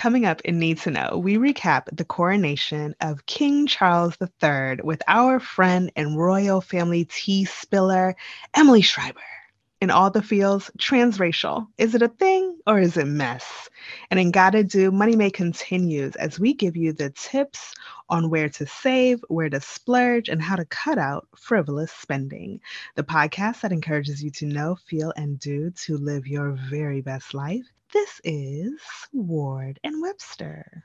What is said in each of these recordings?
Coming up in Need to Know, we recap the coronation of King Charles III with our friend and royal family tea spiller, Emily Schreiber. In all the Feels, transracial. Is it a thing or is it mess? And in Gotta Do, Money May continues as we give you the tips on where to save, where to splurge, and how to cut out frivolous spending. The podcast that encourages you to know, feel, and do to live your very best life. This is Ward and Webster.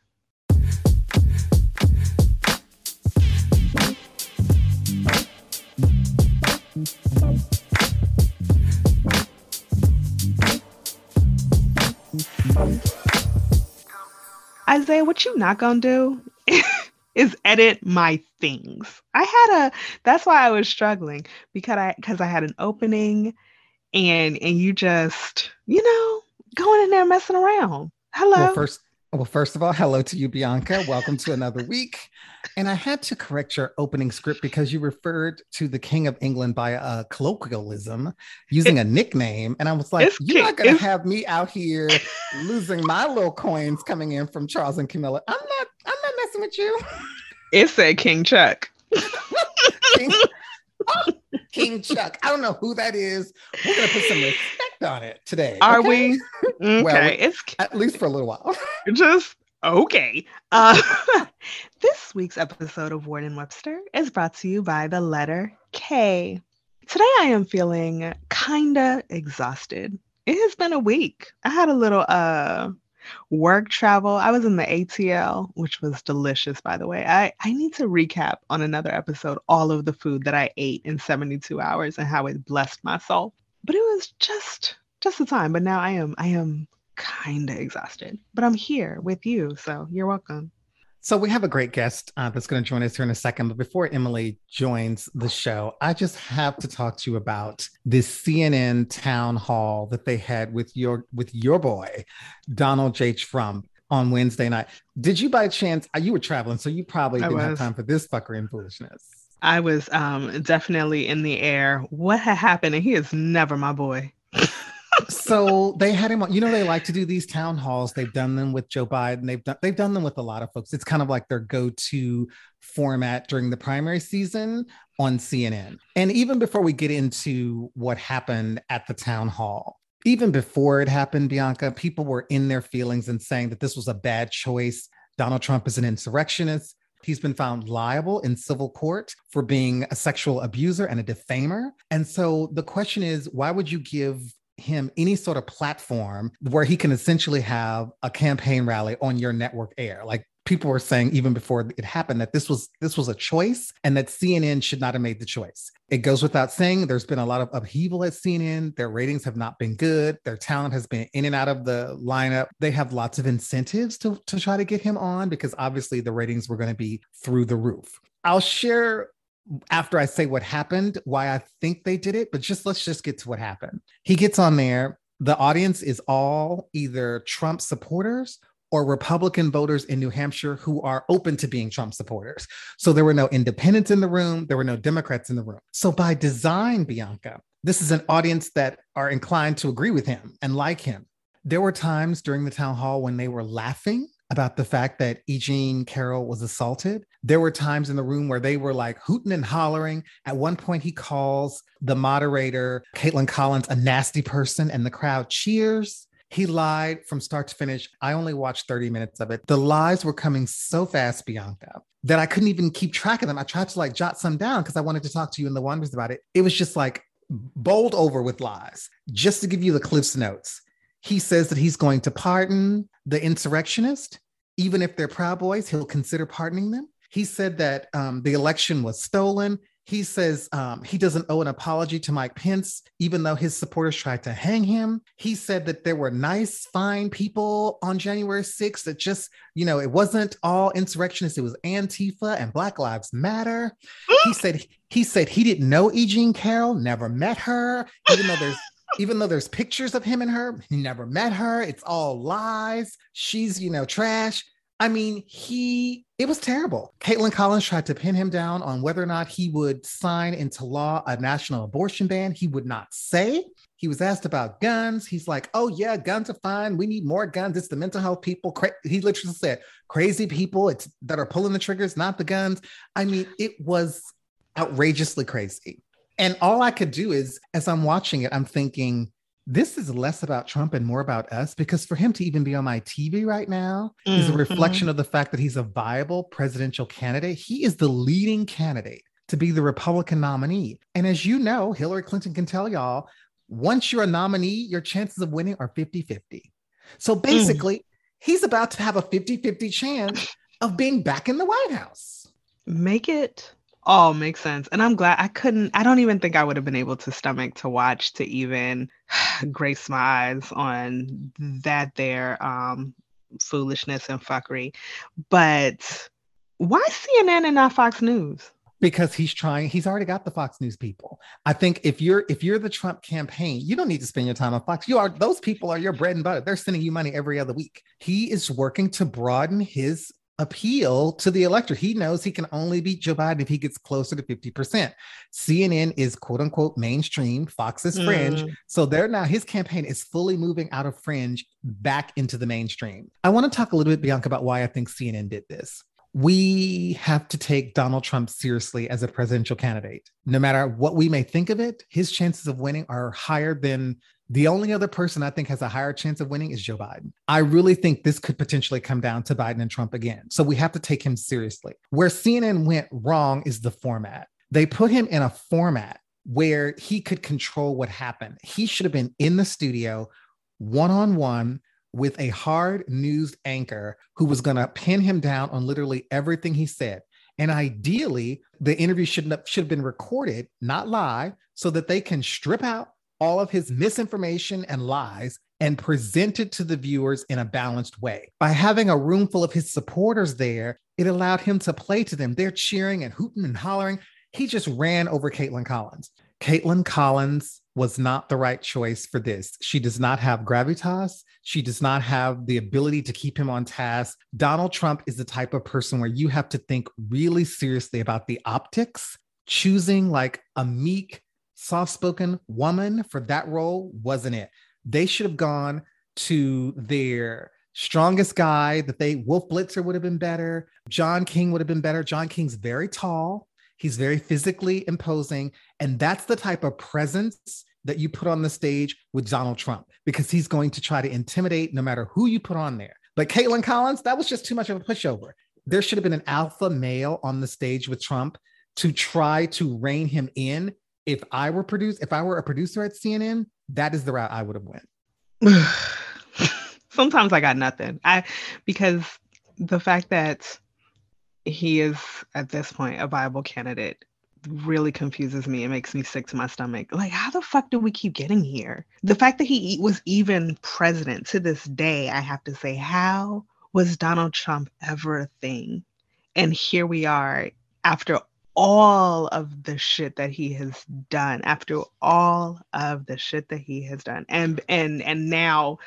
Isaiah, what you not gonna do is edit my things. I had a that's why I was struggling because I because I had an opening and and you just, you know, going in there messing around. Hello. Well, first, well, first of all, hello to you, Bianca. Welcome to another week. And I had to correct your opening script because you referred to the King of England by a colloquialism using a nickname. And I was like, you're not going to have me out here losing my little coins coming in from Charles and Camilla. I'm not, I'm not messing with you. It said King Chuck. King, King Chuck. I don't know who that is. We're to put some respect on it today. Are okay? we? Okay, well, it's at least for a little while. just okay. Uh, this week's episode of Ward and Webster is brought to you by the letter K. Today I am feeling kinda exhausted. It has been a week. I had a little uh work travel. I was in the ATL, which was delicious, by the way. I, I need to recap on another episode all of the food that I ate in 72 hours and how it blessed my soul. But it was just just the time. But now I am I am kind of exhausted. But I'm here with you, so you're welcome. So we have a great guest uh, that's going to join us here in a second. But before Emily joins the show, I just have to talk to you about this CNN town hall that they had with your with your boy, Donald J. Trump on Wednesday night. Did you by chance? Uh, you were traveling, so you probably didn't have time for this fuckery and foolishness. I was um, definitely in the air. What had happened? And he is never my boy so they had him on. You know, they like to do these town halls. They've done them with Joe Biden. They've done they've done them with a lot of folks. It's kind of like their go-to format during the primary season on CNN. And even before we get into what happened at the town hall, even before it happened, Bianca, people were in their feelings and saying that this was a bad choice. Donald Trump is an insurrectionist. He's been found liable in civil court for being a sexual abuser and a defamer. And so the question is, why would you give him any sort of platform where he can essentially have a campaign rally on your network air like people were saying even before it happened that this was this was a choice and that CNN should not have made the choice. It goes without saying there's been a lot of upheaval at CNN. Their ratings have not been good. Their talent has been in and out of the lineup. They have lots of incentives to to try to get him on because obviously the ratings were going to be through the roof. I'll share after I say what happened, why I think they did it, but just let's just get to what happened. He gets on there. The audience is all either Trump supporters or Republican voters in New Hampshire who are open to being Trump supporters. So there were no independents in the room, there were no Democrats in the room. So by design, Bianca, this is an audience that are inclined to agree with him and like him. There were times during the town hall when they were laughing about the fact that E. Jean Carroll was assaulted. There were times in the room where they were like hooting and hollering. At one point, he calls the moderator, Kaitlan Collins, a nasty person, and the crowd cheers. He lied from start to finish. I only watched 30 minutes of it. The lies were coming so fast, Bianca, that I couldn't even keep track of them. I tried to like jot some down because I wanted to talk to you in the wonders about it. It was just like bowled over with lies. Just to give you the Cliff's notes, he says that he's going to pardon the insurrectionist. Even if they're Proud Boys, he'll consider pardoning them. He said that um, the election was stolen. He says um, he doesn't owe an apology to Mike Pence, even though his supporters tried to hang him. He said that there were nice, fine people on January 6th that just, you know, it wasn't all insurrectionists, it was Antifa and Black Lives Matter. he said he said he didn't know E. Jean Carroll, never met her, even though there's even though there's pictures of him and her, he never met her. It's all lies. She's, you know, trash. I mean, he, it was terrible. Kaitlan Collins tried to pin him down on whether or not he would sign into law a national abortion ban. He would not say. He was asked about guns. He's like, oh, yeah, guns are fine. We need more guns. It's the mental health people. Cra-. He literally said, crazy people it's, that are pulling the triggers, not the guns. I mean, it was outrageously crazy. And all I could do is, as I'm watching it, I'm thinking, this is less about Trump and more about us because for him to even be on my TV right now mm-hmm. is a mm-hmm. reflection of the fact that he's a viable presidential candidate. He is the leading candidate to be the Republican nominee. And as you know, Hillary Clinton can tell y'all, once you're a nominee, your chances of winning are 50 50. So mm. basically, mm. he's about to have a 50 50 chance of being back in the White House. Make it all makes sense. And I'm glad I couldn't, I don't even think I would have been able to stomach to watch to even grace my eyes on that there um foolishness and fuckery. But why CNN and not Fox News? because he's trying he's already got the fox news people i think if you're if you're the trump campaign you don't need to spend your time on fox you are those people are your bread and butter they're sending you money every other week he is working to broaden his appeal to the electorate. He knows he can only beat Joe Biden if he gets closer to 50%. CNN is quote unquote mainstream, Fox is fringe. Mm. So they're now, his campaign is fully moving out of fringe back into the mainstream. I want to talk a little bit, Bianca, about why I think CNN did this. We have to take Donald Trump seriously as a presidential candidate. No matter what we may think of it, his chances of winning are higher than the only other person I think has a higher chance of winning is Joe Biden. I really think this could potentially come down to Biden and Trump again. So we have to take him seriously. Where CNN went wrong is the format. They put him in a format where he could control what happened. He should have been in the studio one on one with a hard news anchor who was going to pin him down on literally everything he said. And ideally, the interview should have, should have been recorded, not live, so that they can strip out all of his misinformation and lies and present it to the viewers in a balanced way. By having a room full of his supporters there, it allowed him to play to them. They're cheering and hooting and hollering. He just ran over Kaitlan Collins. Kaitlan Collins was not the right choice for this. She does not have gravitas. She does not have the ability to keep him on task. Donald Trump is the type of person where you have to think really seriously about the optics. Choosing like a meek, soft spoken woman for that role wasn't it. They should have gone to their strongest guy that they, Wolf Blitzer would have been better. John King would have been better. John King's very tall, he's very physically imposing. And that's the type of presence that you put on the stage with Donald Trump because he's going to try to intimidate no matter who you put on there. But Kaitlan Collins, that was just too much of a pushover. There should have been an alpha male on the stage with Trump to try to rein him in if I were produced, if I were a producer at CNN, that is the route I would have went. Sometimes I got nothing. I because the fact that he is at this point a viable candidate really confuses me. It makes me sick to my stomach. Like, how the fuck do we keep getting here? The fact that he was even president to this day, I have to say, how was Donald Trump ever a thing? And here we are after all of the shit that he has done after all of the shit that he has done and and and now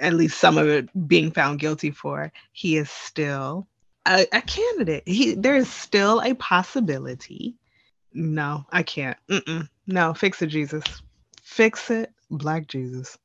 at least some of it being found guilty for he is still a, a candidate. He there is still a possibility. No i can't. Mm-mm. no fix it jesus. Fix it black jesus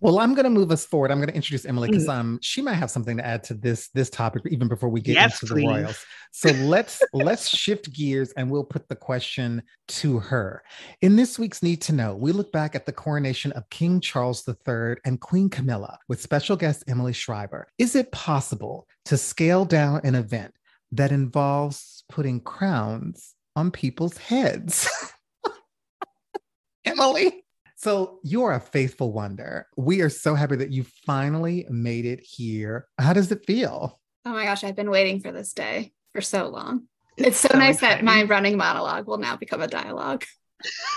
well, I'm going to move us forward. I'm going to introduce Emily because mm. um, she might have something to add to this this topic even before we get yes, into please. the royals. So let's let's shift gears and we'll put the question to her. In this week's Need to Know, we look back at the coronation of King Charles III and Queen Camilla with special guest Emily Schreiber. Is it possible to scale down an event that involves putting crowns on people's heads? Emily. So you're a faithful wonder. We are so happy that you finally made it here. How does it feel? Oh my gosh, I've been waiting for this day for so long. It's, it's so, so, nice exciting. that my running monologue will now become a dialogue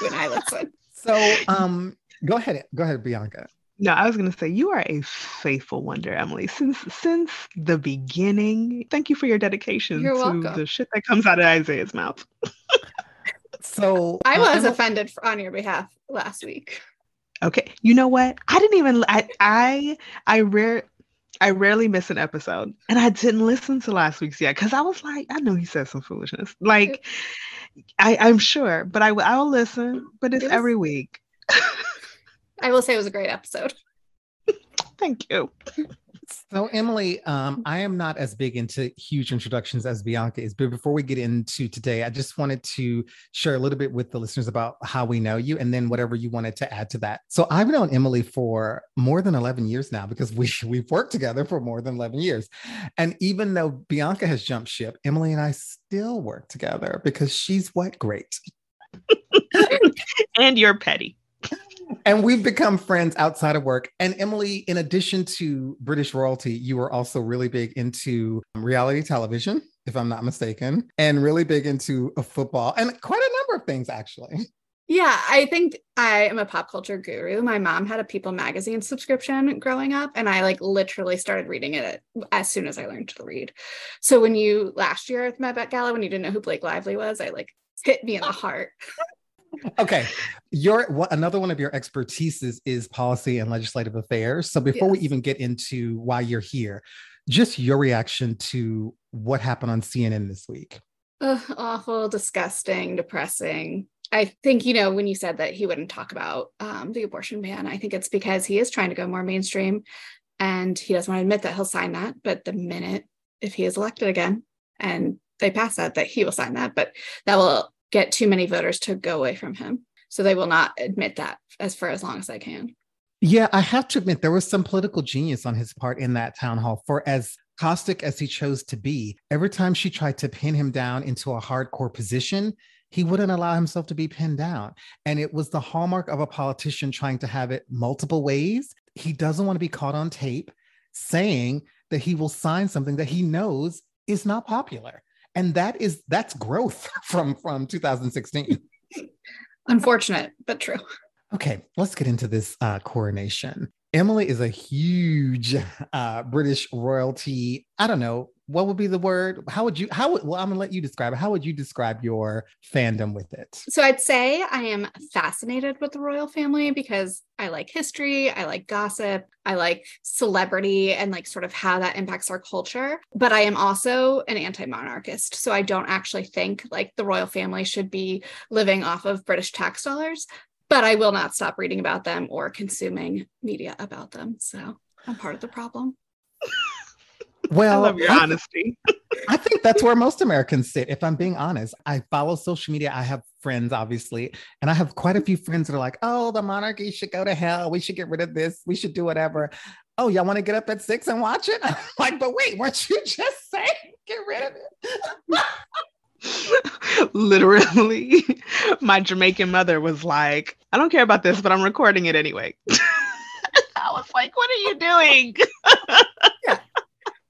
when I listen. So um go ahead, go ahead, Bianca. No, I was going to say you are a faithful wonder, Emily. Since since the beginning, thank you for your dedication You're to welcome. the shit that comes out of Isaiah's mouth. so I uh, was uh, offended on your behalf last week. Okay. You know what? I didn't even I I I rare I rarely miss an episode. And I didn't listen to last week's yet because I was like, I know he said some foolishness. Like, I, I'm sure, but I, I will listen, but it's it was, every week. I will say it was a great episode. Thank you. So, Emily, um, I am not as big into huge introductions as Bianca is, but before we get into today, I just wanted to share a little bit with the listeners about how we know you and then whatever you wanted to add to that. So, I've known Emily for more than 11 years now because we, we've worked together for more than 11 years. And even though Bianca has jumped ship, Emily and I still work together because she's what? Great. and you're petty and we've become friends outside of work. And Emily, in addition to British royalty, you were also really big into um, reality television, if I'm not mistaken, and really big into uh, football and quite a number of things, actually. Yeah, I think I am a pop culture guru. My mom had a People magazine subscription growing up, and I like literally started reading it as soon as I learned to read. So when you last year at the Met Gala, when you didn't know who Blake Lively was, I like hit me in the heart okay. Your what, another one of your expertises is policy and legislative affairs. So before yes. we even get into why you're here just your reaction to what happened on cnn this week. Uh, awful disgusting depressing. I think you know when you said that he wouldn't talk about um, the abortion ban i think it's because he is trying to go more mainstream and he doesn't want to admit that he'll sign that. But the minute if he is elected again and they pass that that he will sign that. But that will get too many voters to go away from him. So they will not admit that as for as long as they can. Yeah, I have to admit there was some political genius on his part in that town hall. For as caustic as he chose to be, every time she tried to pin him down into a hardcore position, he wouldn't allow himself to be pinned down. And it was the hallmark of a politician trying to have it multiple ways. He doesn't want to be caught on tape saying that he will sign something that he knows is not popular and that is that's growth from from 2016 unfortunate but true. Okay let's get into this uh, coronation emily is a huge uh, british royalty i don't know what would be the word? How would you, how would, well, I'm gonna let you describe it. How would you describe your fandom with it? So I'd say I am fascinated with the royal family because I like history, I like gossip, I like celebrity and like sort of how that impacts our culture. But I am also an anti monarchist. So I don't actually think like the royal family should be living off of British tax dollars. But I will not stop reading about them or consuming media about them. So I'm part of the problem. Well, I love your I, honesty. I think that's where most Americans sit. If I'm being honest, I follow social media. I have friends, obviously, and I have quite a few friends that are like, "Oh, the monarchy should go to hell. We should get rid of this. We should do whatever." Oh, y'all want to get up at six and watch it? I'm like, but wait, weren't you just saying get rid of it? Literally, my Jamaican mother was like, I don't care about this, but I'm recording it anyway. I was like, what are you doing? yeah.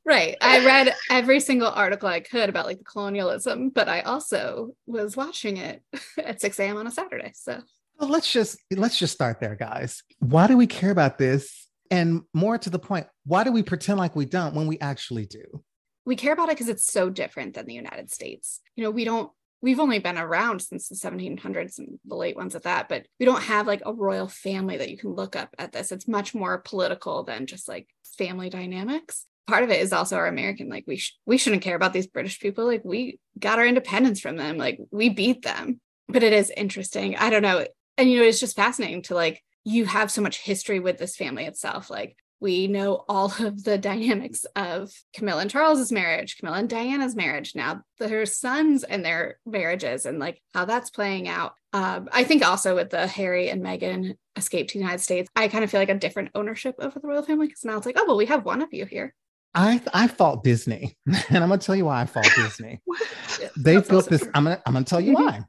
Right. I read every single article I could about like the colonialism, but I also was watching it at 6 a.m. on a Saturday. So well, let's just let's just start there, guys. Why do we care about this? And more to the point, why do we pretend like we don't when we actually do? We care about it because it's so different than the United States. You know, we don't we've only been around since the 1700s and the late ones at that, but we don't have like a royal family that you can look up at this. It's much more political than just like family dynamics part of it is also our American. Like we sh- we shouldn't care about these British people. Like we got our independence from them. Like we beat them. But it is interesting. I don't know. And you know, it's just fascinating to like you have so much history with this family itself. Like we know all of the dynamics of Camilla and Charles's marriage, Camilla and Diana's marriage, now their sons and their marriages, and like how that's playing out. Um, I think also with the Harry and Meghan escape to the United States, I kind of feel like a different ownership over the royal family because now it's like, oh well, we have one of you here. I I fault Disney, and I'm gonna tell you why I fault Disney. they built this. I'm gonna I'm gonna tell you mm-hmm. why.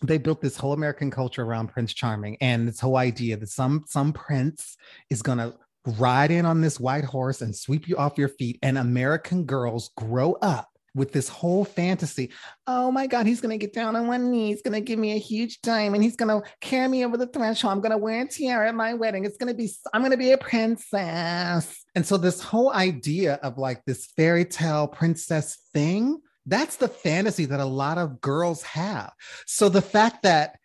They built this whole American culture around Prince Charming, and this whole idea that some some prince is gonna ride in on this white horse and sweep you off your feet, and American girls grow up with this whole fantasy. Oh my God, he's going to get down on one knee. He's going to give me a huge diamond. He's going to carry me over the threshold. I'm going to wear a tiara at my wedding. It's going to be, I'm going to be a princess. And so, this whole idea of like this fairy tale princess thing, that's the fantasy that a lot of girls have. So, the fact that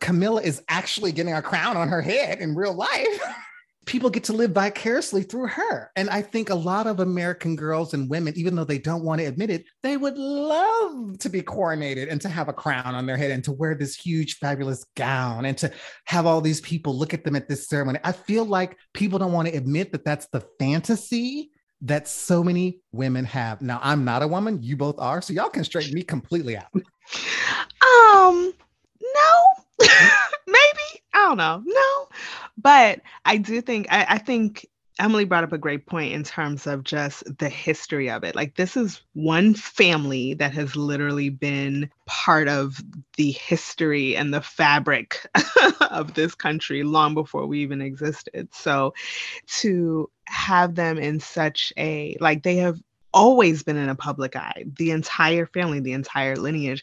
Camilla is actually getting a crown on her head in real life. people get to live vicariously through her. And I think a lot of American girls and women, even though they don't want to admit it, they would love to be coronated and to have a crown on their head and to wear this huge, fabulous gown and to have all these people look at them at this ceremony. I feel like people don't want to admit that that's the fantasy that so many women have. Now, I'm not a woman, you both are, so y'all can straighten me completely out. Um, no, maybe. I don't know, no, but I do think I, I think Emily brought up a great point in terms of just the history of it. Like, this is one family that has literally been part of the history and the fabric of this country long before we even existed. So, to have them in such a, like, they have always been in a public eye, the entire family, the entire lineage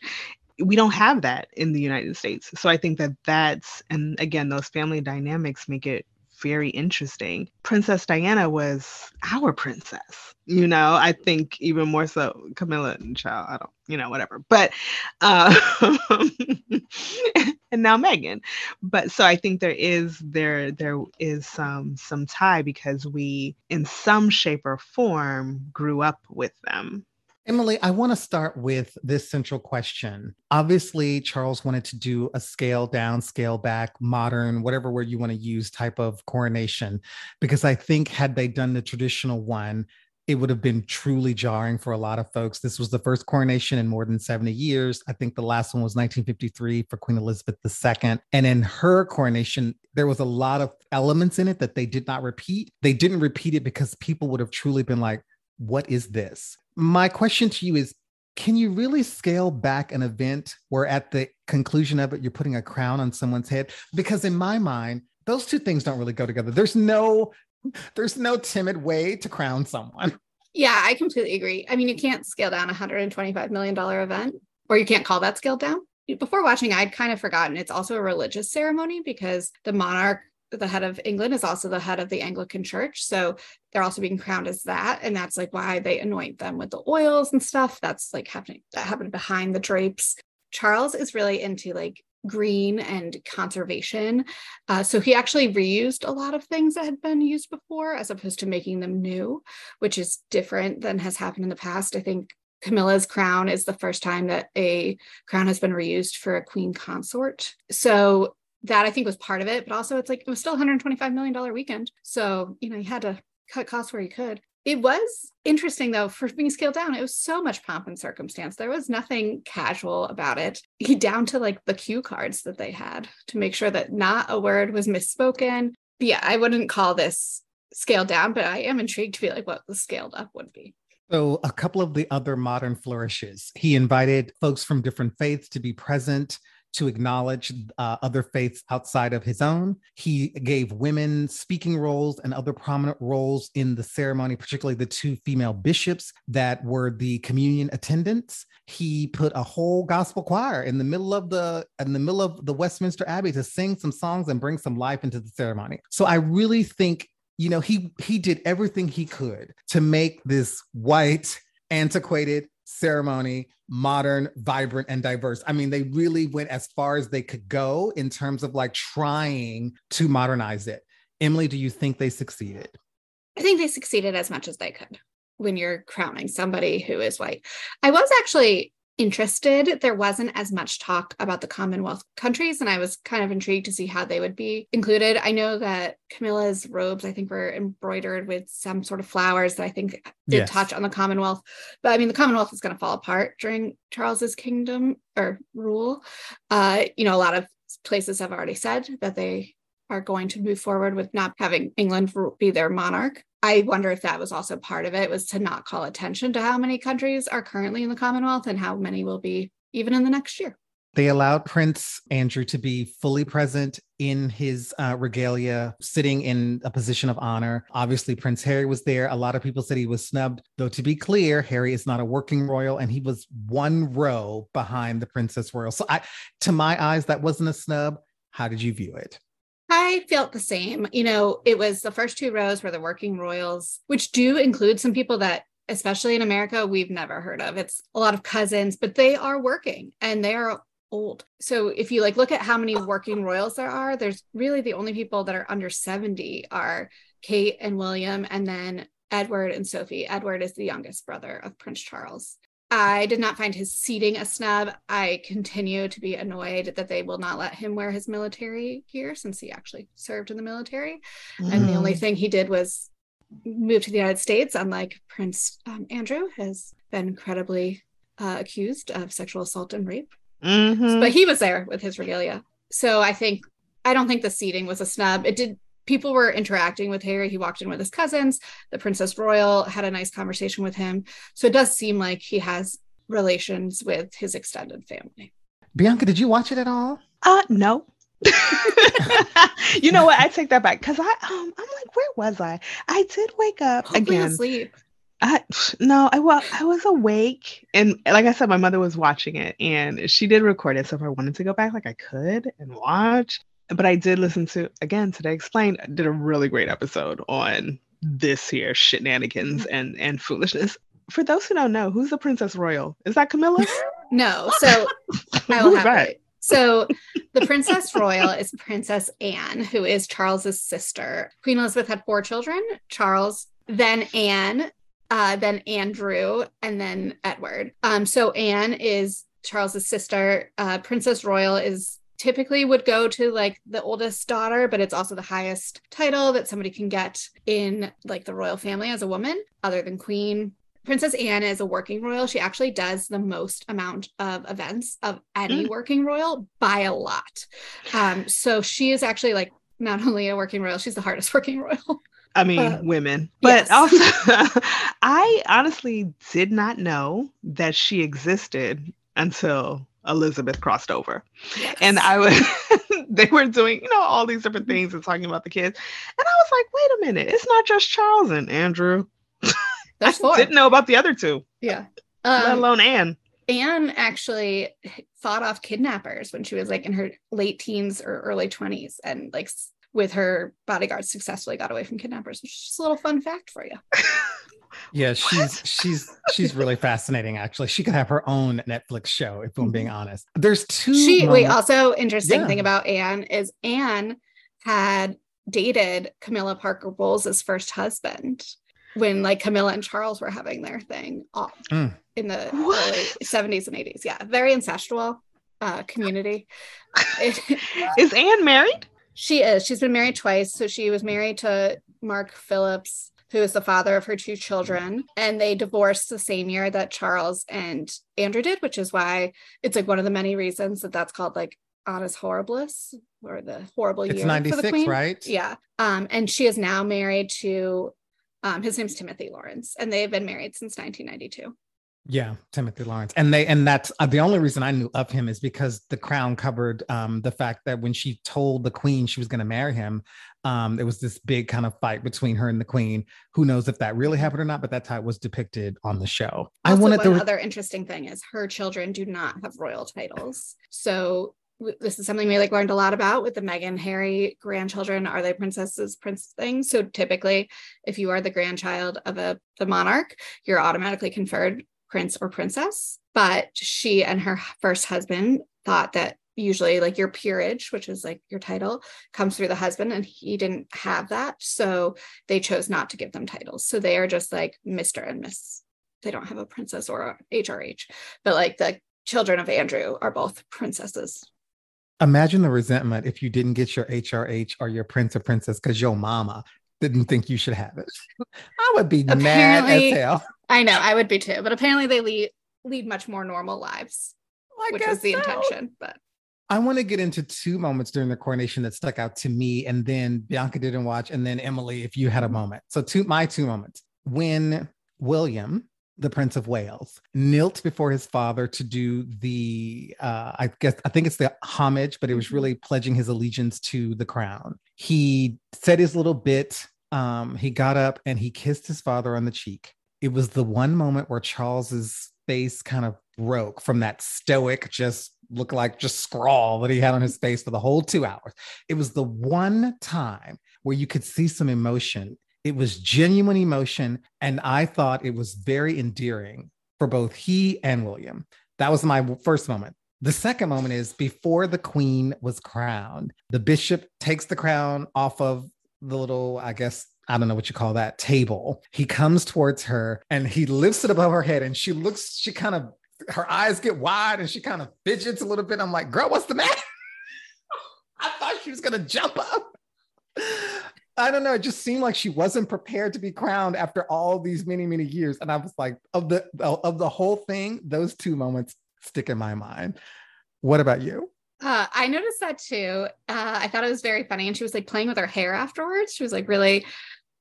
we don't have that in the United States. So I think that that's, and again, those family dynamics make it very interesting. Princess Diana was our princess. You know, I think even more so Camilla and Child, I don't, you know, whatever. But uh and now Meghan. But so I think there is there there is some some tie because we in some shape or form grew up with them. Emily, I want to start with this central question. Obviously, Charles wanted to do a scale down, scale back, modern, whatever word you want to use type of coronation, because I think had they done the traditional one, it would have been truly jarring for a lot of folks. This was the first coronation in more than 70 years. I think the last one was 1953 for Queen Elizabeth II. And in her coronation, there was a lot of elements in it that they did not repeat. They didn't repeat it because people would have truly been like, what is this? My question to you is can you really scale back an event where at the conclusion of it, you're putting a crown on someone's head? Because in my mind, those two things don't really go together. There's no there's no timid way to crown someone. Yeah, I completely agree. I mean, you can't scale down a $125 million event, or you can't call that scaled down. Before watching, I'd kind of forgotten it's also a religious ceremony because the monarch the head of England is also the head of the Anglican Church. So they're also being crowned as that. And that's like why they anoint them with the oils and stuff. That's like happening that happened behind the drapes. Charles is really into like green and conservation. Uh, so he actually reused a lot of things that had been used before as opposed to making them new, which is different than has happened in the past. I think Camilla's crown is the first time that a crown has been reused for a queen consort. So that I think was part of it, but also it's like it was still $125 million weekend. So, you know, you had to cut costs where you could. It was interesting though for being scaled down. It was so much pomp and circumstance. There was nothing casual about it, He down to like the cue cards that they had to make sure that not a word was misspoken. But yeah, I wouldn't call this scaled down, but I am intrigued to be like what the scaled up would be. So, a couple of the other modern flourishes. He invited folks from different faiths to be present to acknowledge uh, other faiths outside of his own. He gave women speaking roles and other prominent roles in the ceremony, particularly the two female bishops that were the communion attendants. He put a whole gospel choir in the middle of the in the middle of the Westminster Abbey to sing some songs and bring some life into the ceremony. So I really think you know he he did everything he could to make this white antiquated ceremony modern, vibrant, and diverse. I mean, they really went as far as they could go in terms of like trying to modernize it. Emily, do you think they succeeded? I think they succeeded as much as they could when you're crowning somebody who is white. I was actually interested. There wasn't as much talk about the Commonwealth countries, and I was kind of intrigued to see how they would be included. I know that Camilla's robes, I think, were embroidered with some sort of flowers that I think did yes. touch on the Commonwealth. But I mean, the Commonwealth is going to fall apart during Charles's kingdom or rule. Uh, you know, a lot of places have already said that they are going to move forward with not having England be their monarch. I wonder if that was also part of it was to not call attention to how many countries are currently in the Commonwealth and how many will be even in the next year. They allowed Prince Andrew to be fully present in his uh, regalia, sitting in a position of honor. Obviously, Prince Harry was there. A lot of people said he was snubbed, though, to be clear, Harry is not a working royal and he was one row behind the Princess Royal. So, I, to my eyes, that wasn't a snub. How did you view it? I felt the same. You know, it was the first two rows were the working royals, which do include some people that, especially in America, we've never heard of. It's a lot of cousins, but they are working and they are old. So if you like look at how many working royals there are, there's really the only people that are under 70 are Kate and William and then Edward and Sophie. Edward is the youngest brother of Prince Charles. I did not find his seating a snub. I continue to be annoyed that they will not let him wear his military gear since he actually served in the military. Mm. And the only mm. thing he did was move to the United States, unlike Prince um, Andrew, has been incredibly uh, accused of sexual assault and rape. Mm-hmm. But he was there with his regalia. So I think, I don't think the seating was a snub. It did people were interacting with Harry. He walked in with his cousins. The Princess Royal had a nice conversation with him. So it does seem like he has relations with his extended family. Bianca, did you watch it at all? Uh no. you know what? I take that back because I um I'm like, where was I? I did wake up Hopefully again. Asleep. I no, I well, I was awake, and like I said, my mother was watching it, and she did record it. So if I wanted to go back, like I could and watch but I did listen to again today explained did a really great episode on this here shenanigans and and foolishness. For those who don't know, who's the Princess Royal? Is that Camilla? no. So I will have it. So the Princess Royal is Princess Anne, who is Charles's sister. Queen Elizabeth had four children: Charles, then Anne, uh, then Andrew, and then Edward. Um, so Anne is Charles's sister. Uh, Princess Royal is typically would go to like the oldest daughter, but it's also the highest title that somebody can get in like the royal family as a woman, other than queen. Princess Anne is a working royal. She actually does the most amount of events of any mm. working royal by a lot. Um, so she is actually like not only a working royal, she's the hardest working royal. I mean, uh, women, but yes. also, I honestly did not know that she existed until Elizabeth crossed over. Yes. And I was they were doing, you know, all these different things and talking about the kids. And I was like, wait a minute, it's not just Charles and Andrew. That's four. Didn't know about the other two. Yeah. Um, Let alone Anne. Anne actually fought off kidnappers when she was like in her late teens or early 20s and like with her bodyguards successfully got away from kidnappers, which is just a little fun fact for you. Yeah, she's she's she's really fascinating. Actually, she could have her own Netflix show. If I'm being mm-hmm. honest, there's two. She moments. wait. Also, interesting yeah. thing about Anne is Anne had dated Camilla Parker Bowles' first husband when like Camilla and Charles were having their thing mm. in the what? early 70s and 80s. Yeah, very incestual uh, community. is Anne married? She is. She's been married twice. So she was married to Mark Phillips who is the father of her two children. And they divorced the same year that Charles and Andrew did, which is why it's like one of the many reasons that that's called like Annus Horribilis or the horrible it's year 96, for the queen. right? Yeah. Um, and she is now married to um, his name's Timothy Laurence, and they've been married since 1992. Yeah, Timothy Laurence, and they and that's uh, the only reason I knew of him is because the Crown covered um, the fact that when she told the Queen she was going to marry him, um, there was this big kind of fight between her and the Queen. Who knows if that really happened or not? But that's how it was depicted on the show. Also, I wanted one the other interesting thing is her children do not have royal titles, so this is something we like learned a lot about with the Meghan Harry grandchildren. Are they princesses, prince things? So typically, if you are the grandchild of a the monarch, you're automatically conferred prince or princess. But she and her first husband thought that usually like your peerage which is like your title comes through the husband and he didn't have that so they chose not to give them titles. So they are just like mr and miss. They don't have a princess or a hrh but like the children of andrew are both princesses. Imagine the resentment if you didn't get your hrh or your prince or princess because your mama didn't think you should have it. I would be mad as hell I know, I would be too. But apparently they lead lead much more normal lives, I which was the so. intention. But I want to get into two moments during the coronation that stuck out to me, and then Bianca didn't watch, and then Emily, if you had a moment. So two my two moments. When William, the Prince of Wales, knelt before his father to do the uh, I guess I think it's the homage, but it was mm-hmm. really pledging his allegiance to the crown. He said his little bit. Um, he got up and he kissed his father on the cheek it was the one moment where Charles's face kind of broke from that stoic, just look like just scrawl that he had on his face for the whole two hours. It was the one time where you could see some emotion. It was genuine emotion. And I thought it was very endearing for both he and William. That was my first moment. The second moment is before the queen was crowned, the bishop takes the crown off of the little, I guess, I don't know what you call that table. He comes towards her and he lifts it above her head and she looks, she kind of, her eyes get wide and she kind of fidgets a little bit. I'm like, girl, what's the matter? I thought she was going to jump up. I don't know. It just seemed like she wasn't prepared to be crowned after all these many, many years. And I was like, of the of the whole thing, those two moments stick in my mind. What about you? Uh, I noticed that too. Uh, I thought it was very funny. And she was like playing with her hair afterwards. She was like really.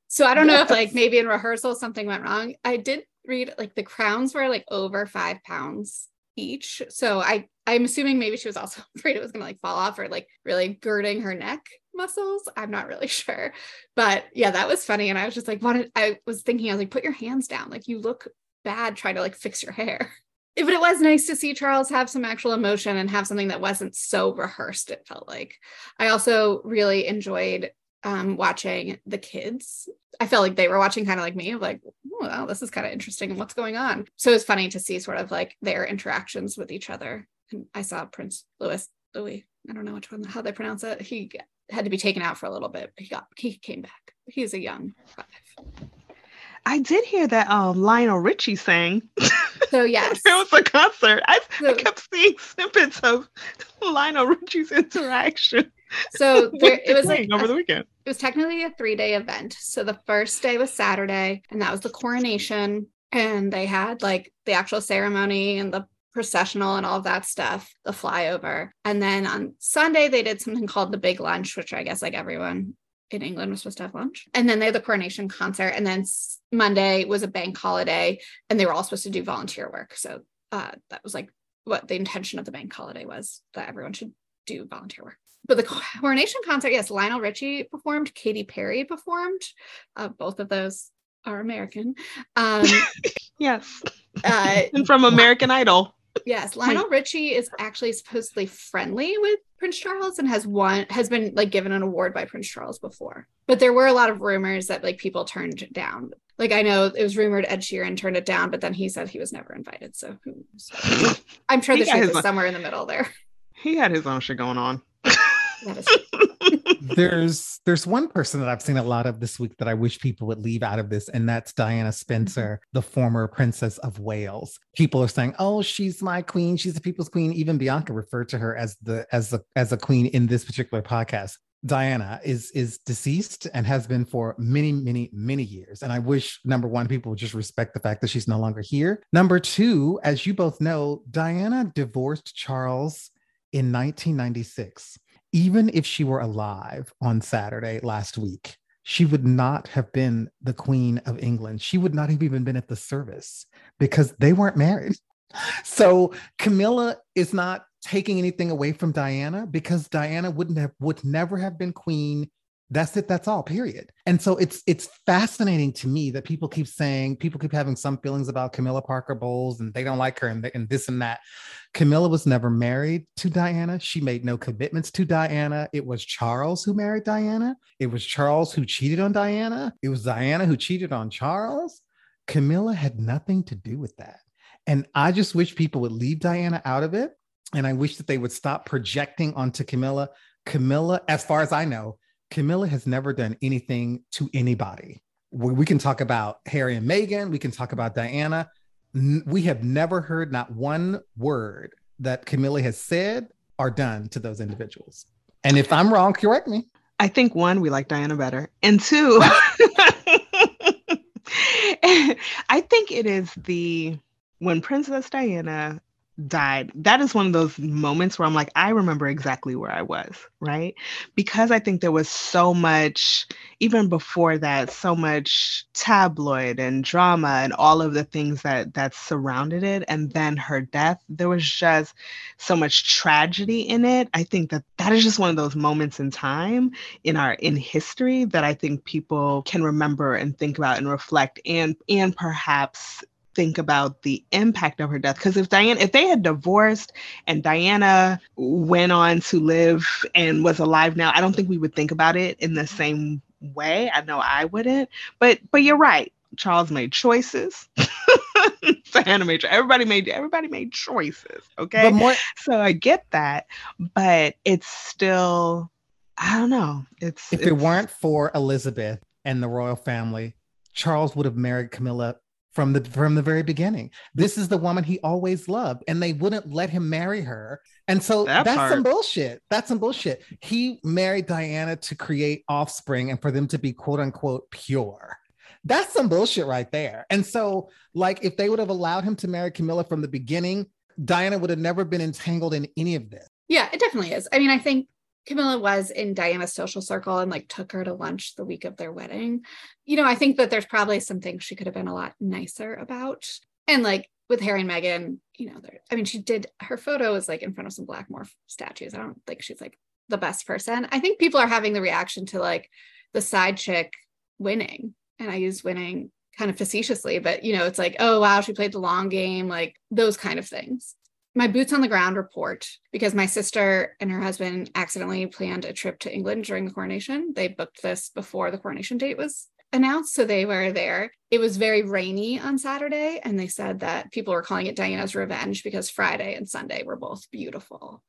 So I don't yes. know if like maybe in rehearsal something went wrong. I did read like the crowns were like over five pounds each. So I I'm assuming maybe she was also afraid it was gonna like fall off or like really girding her neck muscles. I'm not really sure. But yeah, that was funny. And I was just like, what I was thinking, I was like, put your hands down. Like you look bad trying to like fix your hair. But it was nice to see Charles have some actual emotion and have something that wasn't so rehearsed, it felt like. I also really enjoyed um, watching the kids. I felt like they were watching kind of like me, like, oh, well, this is kind of interesting and what's going on. So it was funny to see sort of like their interactions with each other. And I saw Prince Louis, Louis, I don't know which one, how they pronounce it. He had to be taken out for a little bit, but he got, he came back. He's a young five. I did hear that um, Lionel Richie sang. So yes, it was a concert. I, so, I kept seeing snippets of Lionel Richie's interaction. So there, it was like over the weekend. It was technically a three-day event. So the first day was Saturday, and that was the coronation. And they had like the actual ceremony and the processional and all of that stuff, the flyover. And then on Sunday, they did something called the big lunch, which I guess like everyone in England was supposed to have lunch. And then they had the coronation concert. And then Monday was a bank holiday and they were all supposed to do volunteer work. So uh, that was like what the intention of the bank holiday was that everyone should do volunteer work. But the coronation concert, yes, Lionel Richie performed, Katy Perry performed. Uh, both of those are American. Um, yes. Uh, and from American Idol. Yes, Lionel Richie is actually supposedly friendly with Prince Charles and has won has been like given an award by Prince Charles before. But there were a lot of rumors that like people turned down. Like I know it was rumored Ed Sheeran turned it down, but then he said he was never invited. So I'm sure the truth is somewhere in the middle there. He had his own shit going on. there's there's one person that I've seen a lot of this week that I wish people would leave out of this, and that's Diana Spencer, mm-hmm. the former Princess of Wales. People are saying, "Oh, she's my queen. She's the people's queen." Even Bianca referred to her as the as a as a queen in this particular podcast. Diana is is deceased and has been for many, many, many years. And I wish number one, people would just respect the fact that she's no longer here. Number two, as you both know, Diana divorced Charles in 1996 even if she were alive on Saturday last week, she would not have been the Queen of England. She would not have even been at the service because they weren't married. So Camilla is not taking anything away from Diana because Diana wouldn't have would never have been queen that's it that's all period. And so it's it's fascinating to me that people keep saying people keep having some feelings about camilla parker bowles and they don't like her and, and this and that. Camilla was never married to diana. She made no commitments to diana. It was charles who married diana. It was charles who cheated on diana. It was diana who cheated on charles. Camilla had nothing to do with that. And i just wish people would leave diana out of it. And i wish that they would stop projecting onto camilla. Camilla as far as i know Camilla has never done anything to anybody. We can talk about Harry and Meghan, we can talk about Diana. We have never heard not one word that Camilla has said or done to those individuals. And if I'm wrong, correct me. I think one, we like Diana better. And two, I think it is the when Princess Diana died, that is one of those moments where I'm like, I remember exactly where I was, right? Because I think there was so much, even before that, so much tabloid and drama and all of the things that that surrounded it. And then her death, there was just so much tragedy in it. I think that that is just one of those moments in time in our in history that I think people can remember and think about and reflect and and perhaps think about the impact of her death because if Diana if they had divorced and Diana went on to live and was alive now I don't think we would think about it in the same way I know I wouldn't but but you're right Charles made choices Hannah Major. Everybody made everybody made choices. Okay. But more, so I get that, but it's still I don't know. It's if it's, it weren't for Elizabeth and the royal family, Charles would have married Camilla from the from the very beginning. This is the woman he always loved, and they wouldn't let him marry her. And so That that's part. some bullshit. That's some bullshit. He married Diana to create offspring and for them to be quote unquote pure. That's some bullshit right there. And so, like, if they would have allowed him to marry Camilla from the beginning, Diana would have never been entangled in any of this. Yeah, it definitely is. I mean, I think Camilla was in Diana's social circle and like took her to lunch the week of their wedding. You know, I think that there's probably some things she could have been a lot nicer about. And like with Harry and Meghan, you know, I mean, she did her photo was like in front of some blackamoor statues. I don't think she's like the best person. I think people are having the reaction to like the side chick winning. And I use winning kind of facetiously, but you know, it's like, oh wow, she played the long game, like those kind of things my boots on the ground report because my sister and her husband accidentally planned a trip to England during the coronation. They booked this before the coronation date was announced. So they were there. It was very rainy on Saturday. And they said that people were calling it Diana's Revenge because Friday and Sunday were both beautiful.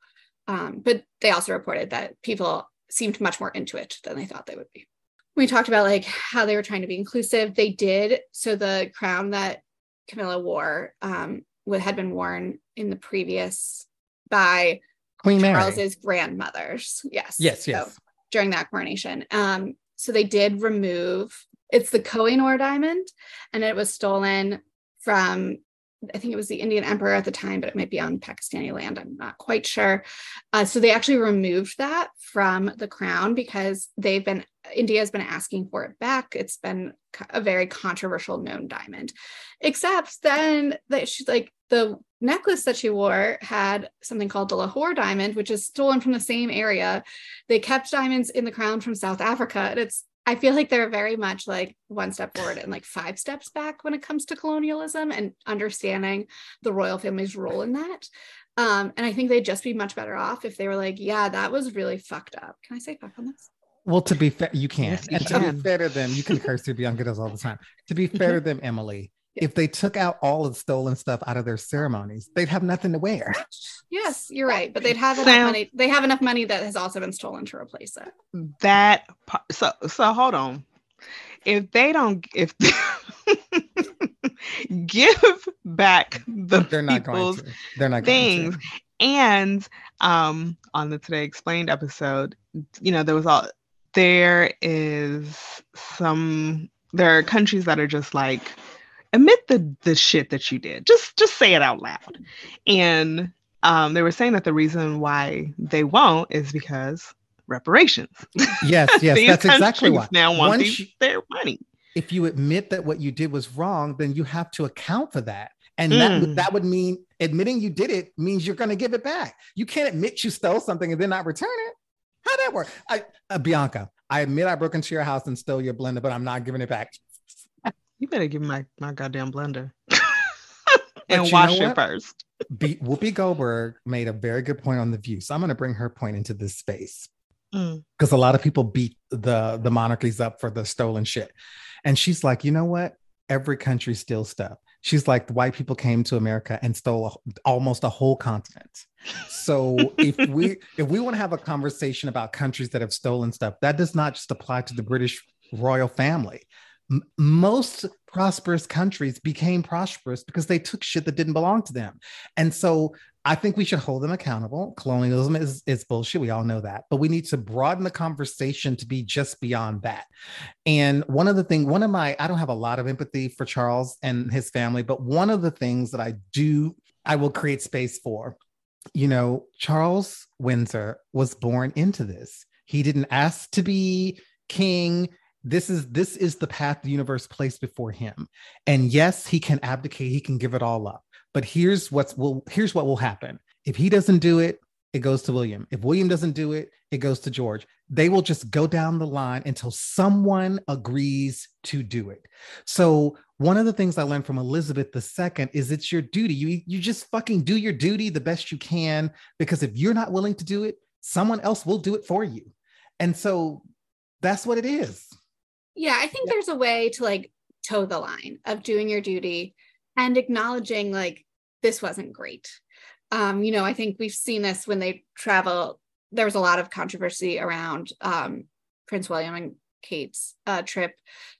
Um, but they also reported that people seemed much more into it than they thought they would be. We talked about like how they were trying to be inclusive. They did. So the crown that Camilla wore um, what had been worn in the previous by Queen Mary. Grandmothers. Yes. Yes, So, yes. during that coronation. Um, so they did remove it's the Kohinoor diamond, and it was stolen from I think it was the Indian emperor at the time, but it might be on Pakistani land. I'm not quite sure. Uh, so they actually removed that from the crown because they've been India has been asking for it back. It's been a very controversial known diamond, except then that she's like the necklace that she wore had something called the Lahore diamond, which is stolen from the same area. They kept diamonds in the crown from South Africa, and it's I feel like they're very much like one step forward and like five steps back when it comes to colonialism and understanding the royal family's role in that. Um, and I think they'd just be much better off if they were like, yeah, that was really fucked up. Can I say fuck on this? Well, to be fair, you can. Yes, you and to can. be fair to them, you can curse through Bianca does all the time. To be fair to them, Emily, if they took out all of the stolen stuff out of their ceremonies, they'd have nothing to wear. Yes, you're right. But they'd have enough Sam- money. They have enough money that has also been stolen to replace it. that so so hold on if they don't if give back the They're not going to. They're not things going to. and um on the today explained episode you know there was all there is some there are countries that are just like admit the the shit that you did just just say it out loud and um they were saying that the reason why they won't is because reparations Yes, yes, that's exactly why. now want Once these- their money if you admit that what you did was wrong, then you have to account for that. And Mm. that, that would mean admitting you did it means you're going to give it back. You can't admit you stole something and then not return it. How'd that work? I, uh, Bianca, I admit I broke into your house and stole your blender, but I'm not giving it back. you better give me my, my goddamn blender and you wash it first Be- Whoopi Goldberg made a very good point on the view. So I'm going to bring her point into this space. Mm. because a lot of people beat the the monarchies up for the stolen shit and she's like you know what every country steals stuff she's like the white people came to america and stole a, almost a whole continent. So if we if we want to have a conversation about countries that have stolen stuff that does not just apply to the british royal family. M- most prosperous countries became prosperous because they took shit that didn't belong to them. And so I think we should hold them accountable. Colonialism is, is bullshit. We all know that. But we need to broaden the conversation to be just beyond that. And one of the things, one of my, I don't have a lot of empathy for Charles and his family, but one of the things that I do, I will create space for, you know, Charles Windsor was born into this. He didn't ask to be king. This is this is the path the universe placed before him. And yes, he can abdicate, he can give it all up. But here's what's will here's what will happen. If he doesn't do it, it goes to William. If William doesn't do it, it goes to George. They will just go down the line until someone agrees to do it. So one of the things I learned from Elizabeth II is it's your duty. You you just fucking do your duty the best you can because if you're not willing to do it, someone else will do it for you. And so that's what it is. Yeah, I think there's a way to like toe the line of doing your duty and acknowledging like this wasn't great. Um, you know, I think we've seen this when they travel. There was a lot of controversy around um, Prince William and Kate's uh, trip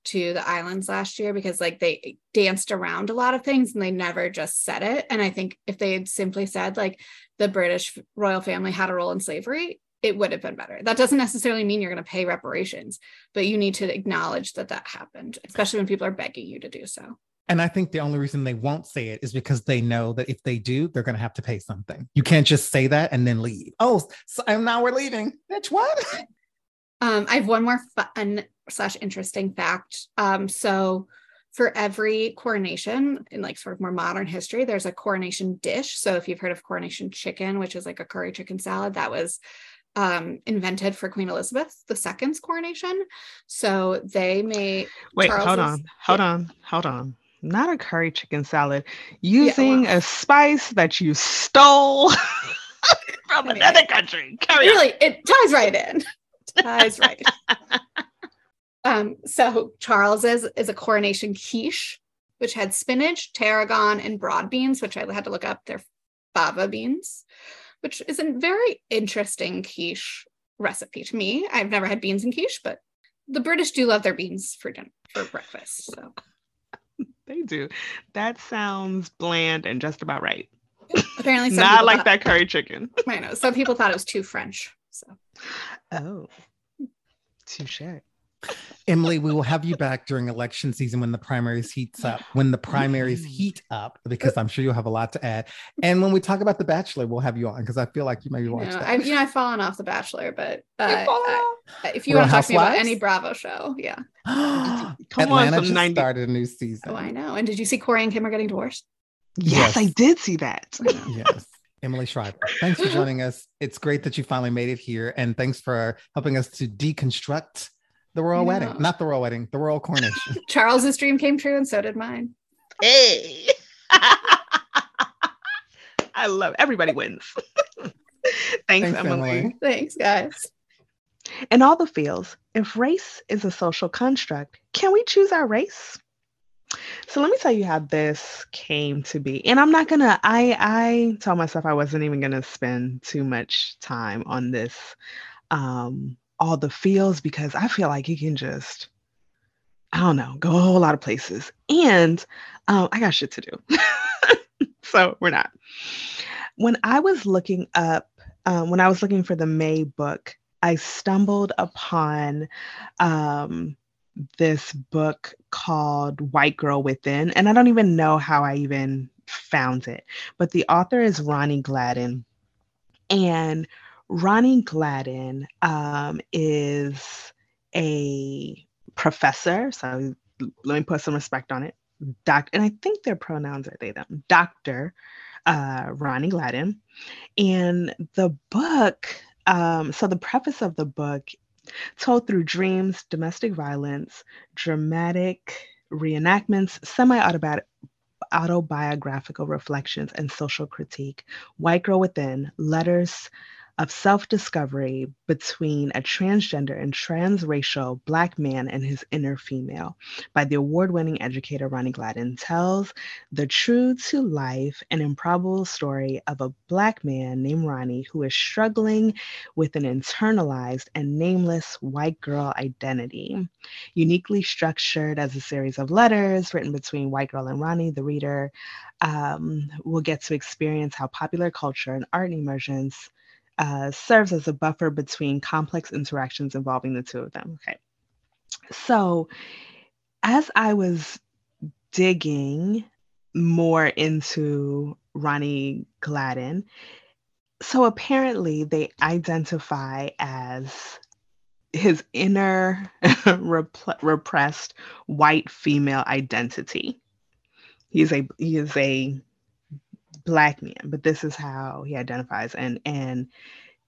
to the islands last year because like they danced around a lot of things and they never just said it. And I think if they had simply said like the British royal family had a role in slavery, it would have been better. That doesn't necessarily mean you're going to pay reparations, but you need to acknowledge that that happened, especially when people are begging you to do so. And I think the only reason they won't say it is because they know that if they do, they're going to have to pay something. You can't just say that and then leave. Oh, so now we're leaving. Bitch, what? Um, I have one more fun slash interesting fact. Um, so for every coronation in like sort of more modern history, there's a coronation dish. So if you've heard of coronation chicken, which is like a curry chicken salad, that was um, invented for Queen Elizabeth II's coronation. So they may wait. Charles's, hold on, hold on, hold on. Not a curry chicken salad, using yeah, well, a spice that you stole from another country. Carry really, on. it ties right in. ties right. um, so Charles's is a coronation quiche, which had spinach, tarragon, and broad beans, which I had to look up. They're fava beans which is a very interesting quiche recipe to me. I've never had beans in quiche, but the British do love their beans for dinner for breakfast. So they do. That sounds bland and just about right. Apparently, so not like thought, that curry chicken. I know. Some people thought it was too French. So, oh, touche. Emily, we will have you back during election season when the primaries heats up, when the primaries heat up, because I'm sure you'll have a lot to add. And when we talk about The Bachelor, we'll have you on because I feel like you maybe watch that. I've, you know, I've fallen off The Bachelor, but uh, I, if you want to talk to me about any Bravo show, yeah. Come Atlanta on, just 90- started a new season. Oh, I know. And did you see Kroy and Kim are getting divorced? Yes, yes. I did see that. yes. Emily Schreiber, thanks for joining us. It's great that you finally made it here. And thanks for helping us to deconstruct the royal wedding, not the royal wedding, the royal coronation. Charles's dream came true, and so did mine. Hey, I love it. everybody wins. Thanks, Thanks Emily. Emily. Thanks, guys. In all the Feels, if race is a social construct, can we choose our race? So let me tell you how this came to be. And I'm not gonna, I I told myself I wasn't even gonna spend too much time on this um all the feels because I feel like you can just, I don't know, go a whole lot of places. And um, I got shit to do. so we're not. When I was looking up, um, when I was looking for the May book, I stumbled upon um, this book called White Girl Within. And I don't even know how I even found it, but the author is Ronnie Gladden. And Ronnie Gladden um, is a professor, so let me put some respect on it. Doc, and I think their pronouns are they them. Doctor uh, Ronnie Gladden, and the book. Um, so the preface of the book, told through dreams, domestic violence, dramatic reenactments, semi-autobiographical autobiographical reflections and social critique. White Girl Within, letters of self discovery between a transgender and transracial Black man and his inner female by the award winning educator Ronnie Gladden tells the true to life and improbable story of a Black man named Ronnie who is struggling with an internalized and nameless white girl identity. Uniquely structured as a series of letters written between White Girl and Ronnie, the reader um, will get to experience how popular culture and art immersions uh, serves as a buffer between complex interactions involving the two of them. Okay. So, as I was digging more into Ronnie Gladden, so apparently they identify as his inner rep- repressed white female identity. He's a he is a black man, but this is how he identifies and and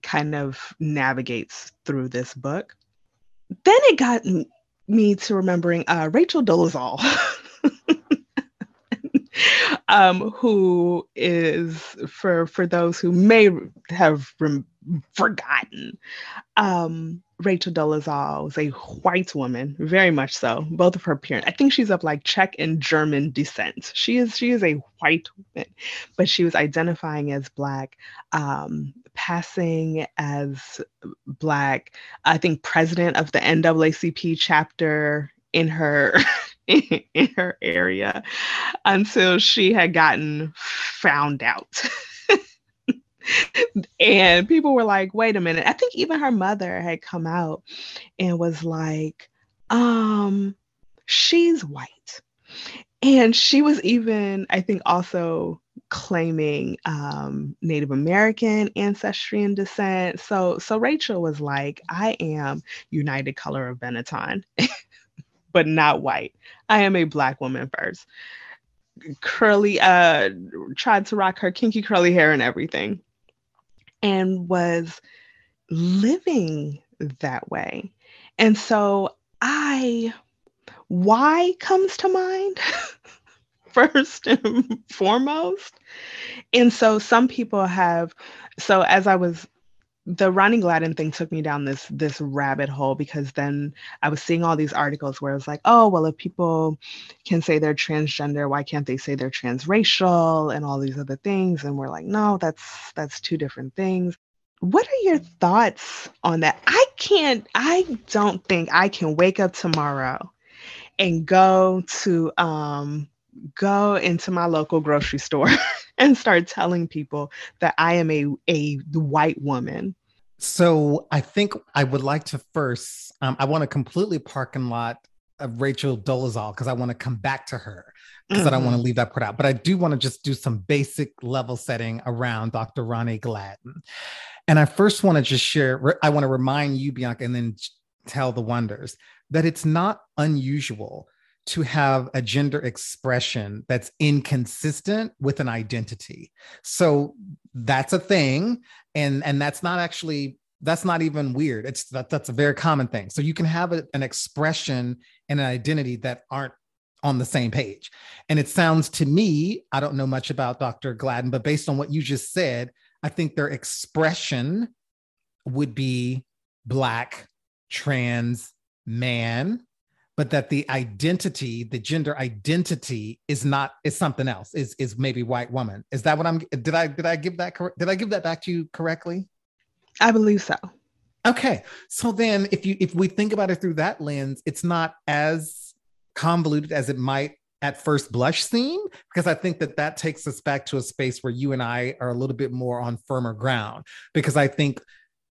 kind of navigates through this book. Then it got me to remembering uh, Rachel Dolezal, um, who is for for those who may have rem- forgotten. Um, Rachel Dolezal was a white woman, very much so. Both of her parents, I think she's of like Czech and German descent. She is she is a white woman, but she was identifying as black, um, passing as black. I think president of the NAACP chapter in her in her area until she had gotten found out. and people were like, wait a minute. I think even her mother had come out and was like, um, she's white. And she was even, I think, also claiming um, Native American ancestry and descent. So, so Rachel was like, I am United Color of Benetton, but not white. I am a black woman first. Curly, uh, tried to rock her kinky curly hair and everything and was living that way. And so I, why comes to mind first and foremost. And so some people have, so as I was the Ronnie Gladden thing took me down this this rabbit hole because then I was seeing all these articles where it was like, oh well, if people can say they're transgender, why can't they say they're transracial and all these other things? And we're like, no, that's that's two different things. What are your thoughts on that? I can't. I don't think I can wake up tomorrow and go to um go into my local grocery store and start telling people that I am a, a white woman. So I think I would like to first, um, I want to completely parking lot of Rachel Dolezal because I want to come back to her because mm-hmm. I don't want to leave that part out. But I do want to just do some basic level setting around Dr. Ronnie Gladden. And I first want to just share, I want to remind you, Bianca, and then tell the wonders that it's not unusual to have a gender expression that's inconsistent with an identity. So that's a thing and and that's not actually that's not even weird. It's that that's a very common thing. So you can have a, an expression and an identity that aren't on the same page. And it sounds to me, I don't know much about Dr. Gladden, but based on what you just said, I think their expression would be black, trans, man, but that the identity the gender identity is not is something else is is maybe white woman. Is that what i'm did i did i give that correct did i give that back to you correctly? I believe so. Okay. So then if you if we think about it through that lens it's not as convoluted as it might at first blush seem because i think that that takes us back to a space where you and i are a little bit more on firmer ground. Because i think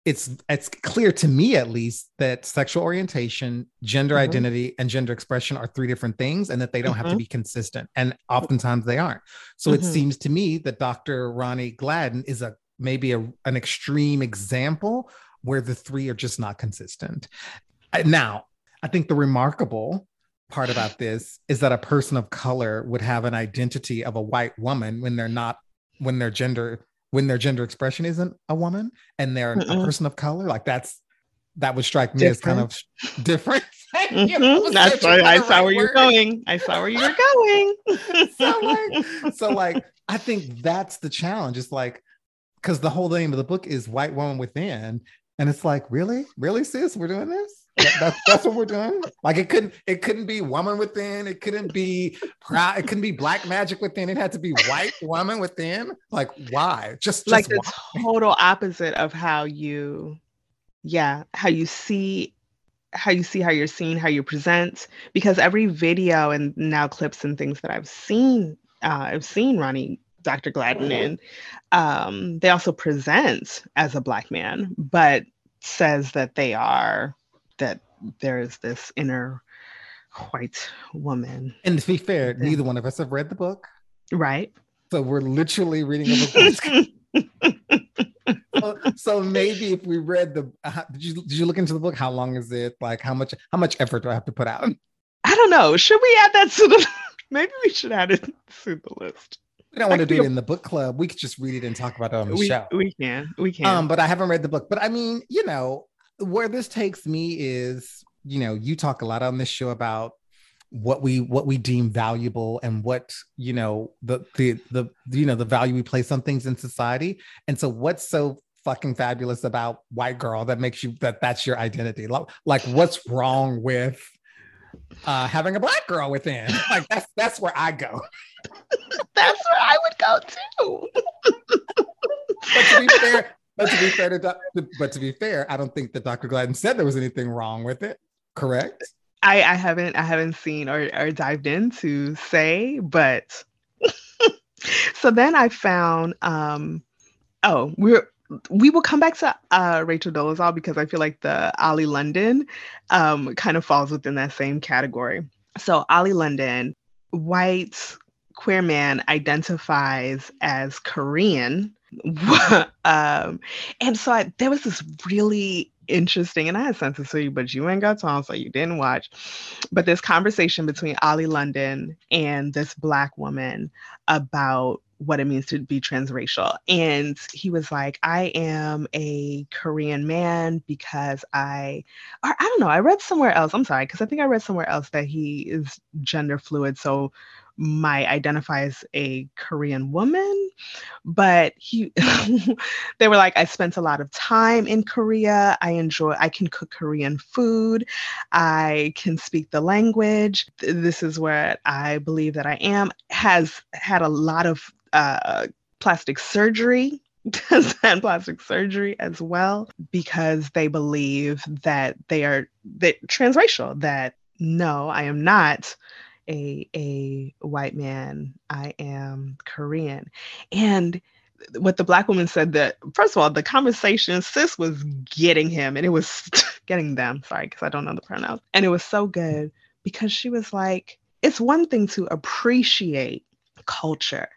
it's it's clear to me at least that sexual orientation gender mm-hmm. identity and gender expression are three different things and that they don't mm-hmm. have to mm-hmm. be consistent and oftentimes they aren't so mm-hmm. it seems to me that dr ronnie gladden is a maybe a, an extreme example where the three are just not consistent now i think the remarkable part about this is that a person of color would have an identity of a white woman when they're not when their gender when their gender expression isn't a woman and they're Mm-mm. a person of color like that's that would strike me different. as kind of different. mm-hmm. that's why i saw right where you're going. I saw where you're going. So like so like i think that's the challenge. It's like because the whole name of the book is white woman within. And it's like really? Really sis? We're doing this that's, that's what we're doing. Like it couldn't it couldn't be woman within. It couldn't be proud. It couldn't be black magic within. It had to be white woman within. Like why? Just, just like the why? total opposite of how you, yeah, how you see how you see how you're seen, how you present. Because every video and now clips and things that I've seen, uh, I've seen Ronnie Dr. Gladden in, um, they also present as a black man, but says that they are that there is this inner white woman. And to be fair, neither one of us have read the book. Right. So we're literally reading a book. so, so, maybe if we read the uh, did you did you look into the book? How long is it? Like how much how much effort do i have to put out? I don't know. Should we add that to the maybe we should add it to the list. We don't want to do it in the book club. We could just read it and talk about it on the we, show. we can we can. Um but i haven't read the book. But i mean you know where this takes me is, you know, you talk a lot on this show about what we what we deem valuable and what you know the the the you know the value we place on things in society and so what's so fucking fabulous about white girl that makes you that that's your identity? Like, what's wrong with uh, having a black girl within? Like, that's that's where I go. that's where I would go too. but to be fair, but to be fair to, do- but to be fair, I don't think that Dr. Gladden said there was anything wrong with it. Correct. I, I haven't I haven't seen or, or dived in to say, but so then I found um oh we're we will come back to uh, Rachel Dolezal because I feel like the Oli London um, kind of falls within that same category. So Oli London, white queer man, identifies as Korean, um, and so I, there was this really interesting, and I had sent to you, but you ain't got time, so you didn't watch. But this conversation between Oli London and this black woman about what it means to be transracial. And he was like, I am a Korean man because I, or I don't know, I read somewhere else. I'm sorry, because I think I read somewhere else that he is gender fluid. So might identify as a Korean woman, but he they were like, I spent a lot of time in Korea. I enjoy I can cook Korean food. I can speak the language. This is where I believe that I am. Has had a lot of uh, plastic surgery has had plastic surgery as well because they believe that they are that transracial that no i am not a a white man. I am Korean. And what the black woman said that first of all, the conversation sis was getting him and it was getting them, sorry, because I don't know the pronouns. And it was so mm. good because she was like, it's one thing to appreciate culture.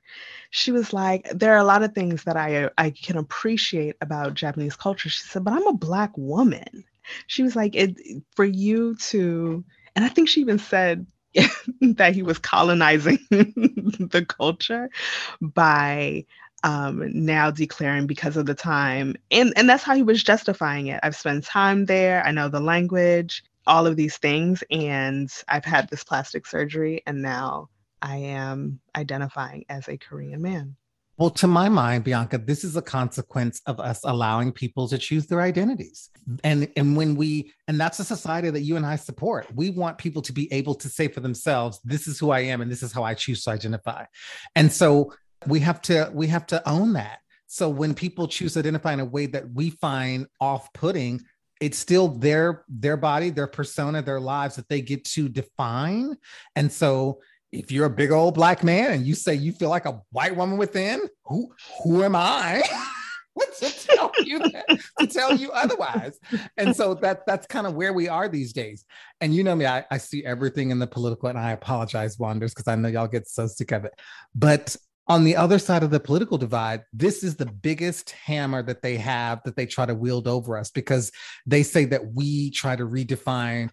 She was like, there are a lot of things that I I can appreciate about Japanese culture. She said, but I'm a black woman. She was like, it for you to, and I think she even said that he was colonizing the culture by um, now declaring because of the time. And, and that's how he was justifying it. I've spent time there, I know the language, all of these things, and I've had this plastic surgery, and now I am identifying as a Korean man. Well, to my mind, Bianca, this is a consequence of us allowing people to choose their identities. And and when we and that's a society that you and I support. We want people to be able to say for themselves, this is who I am and this is how I choose to identify. And so we have to we have to own that. So when people choose to identify in a way that we find off-putting, it's still their their body, their persona, their lives that they get to define. And so if you're a big old black man and you say you feel like a white woman within, who who am I? to tell you that, to tell you otherwise. And so that that's kind of where we are these days. And you know me, I, I see everything in the political, and I apologize, Wanders, because I know y'all get so sick of it. But on the other side of the political divide, this is the biggest hammer that they have that they try to wield over us because they say that we try to redefine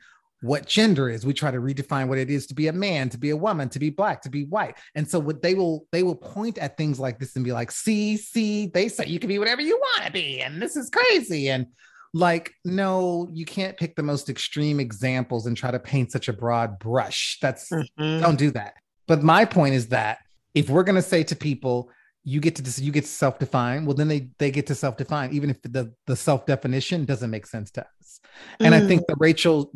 what gender is. We try to redefine what it is to be a man to be a woman to be black to be white. And so what they will they will point at things like this and be like see see they say you can be whatever you want to be and this is crazy. And like no you can't pick the most extreme examples and try to paint such a broad brush. That's mm-hmm. don't do that. But my point is that if we're going to say to people you get to you get to self-define well then they they get to self-define even if the the self-definition doesn't make sense to us and mm. i think mm. the rachel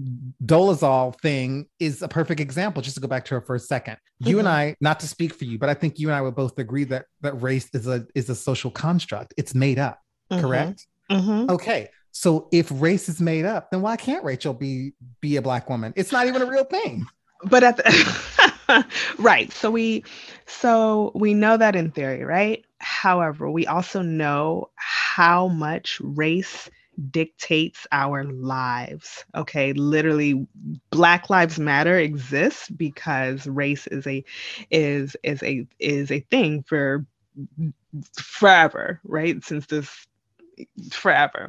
dolezal thing is a perfect example just to go back to her for a 2nd mm-hmm. you and mm-hmm. i not to speak for you but i think you and i would both agree that that race is a is a social construct it's made up mm-hmm. correct mm-hmm. okay so if race is made up then why can't rachel be be a black woman it's not even a real thing but at the right. So we so we know that in theory right? However we also know how much race dictates our lives okay? Literally black lives matter exists because race is a is is a is a thing for forever right? Since this forever.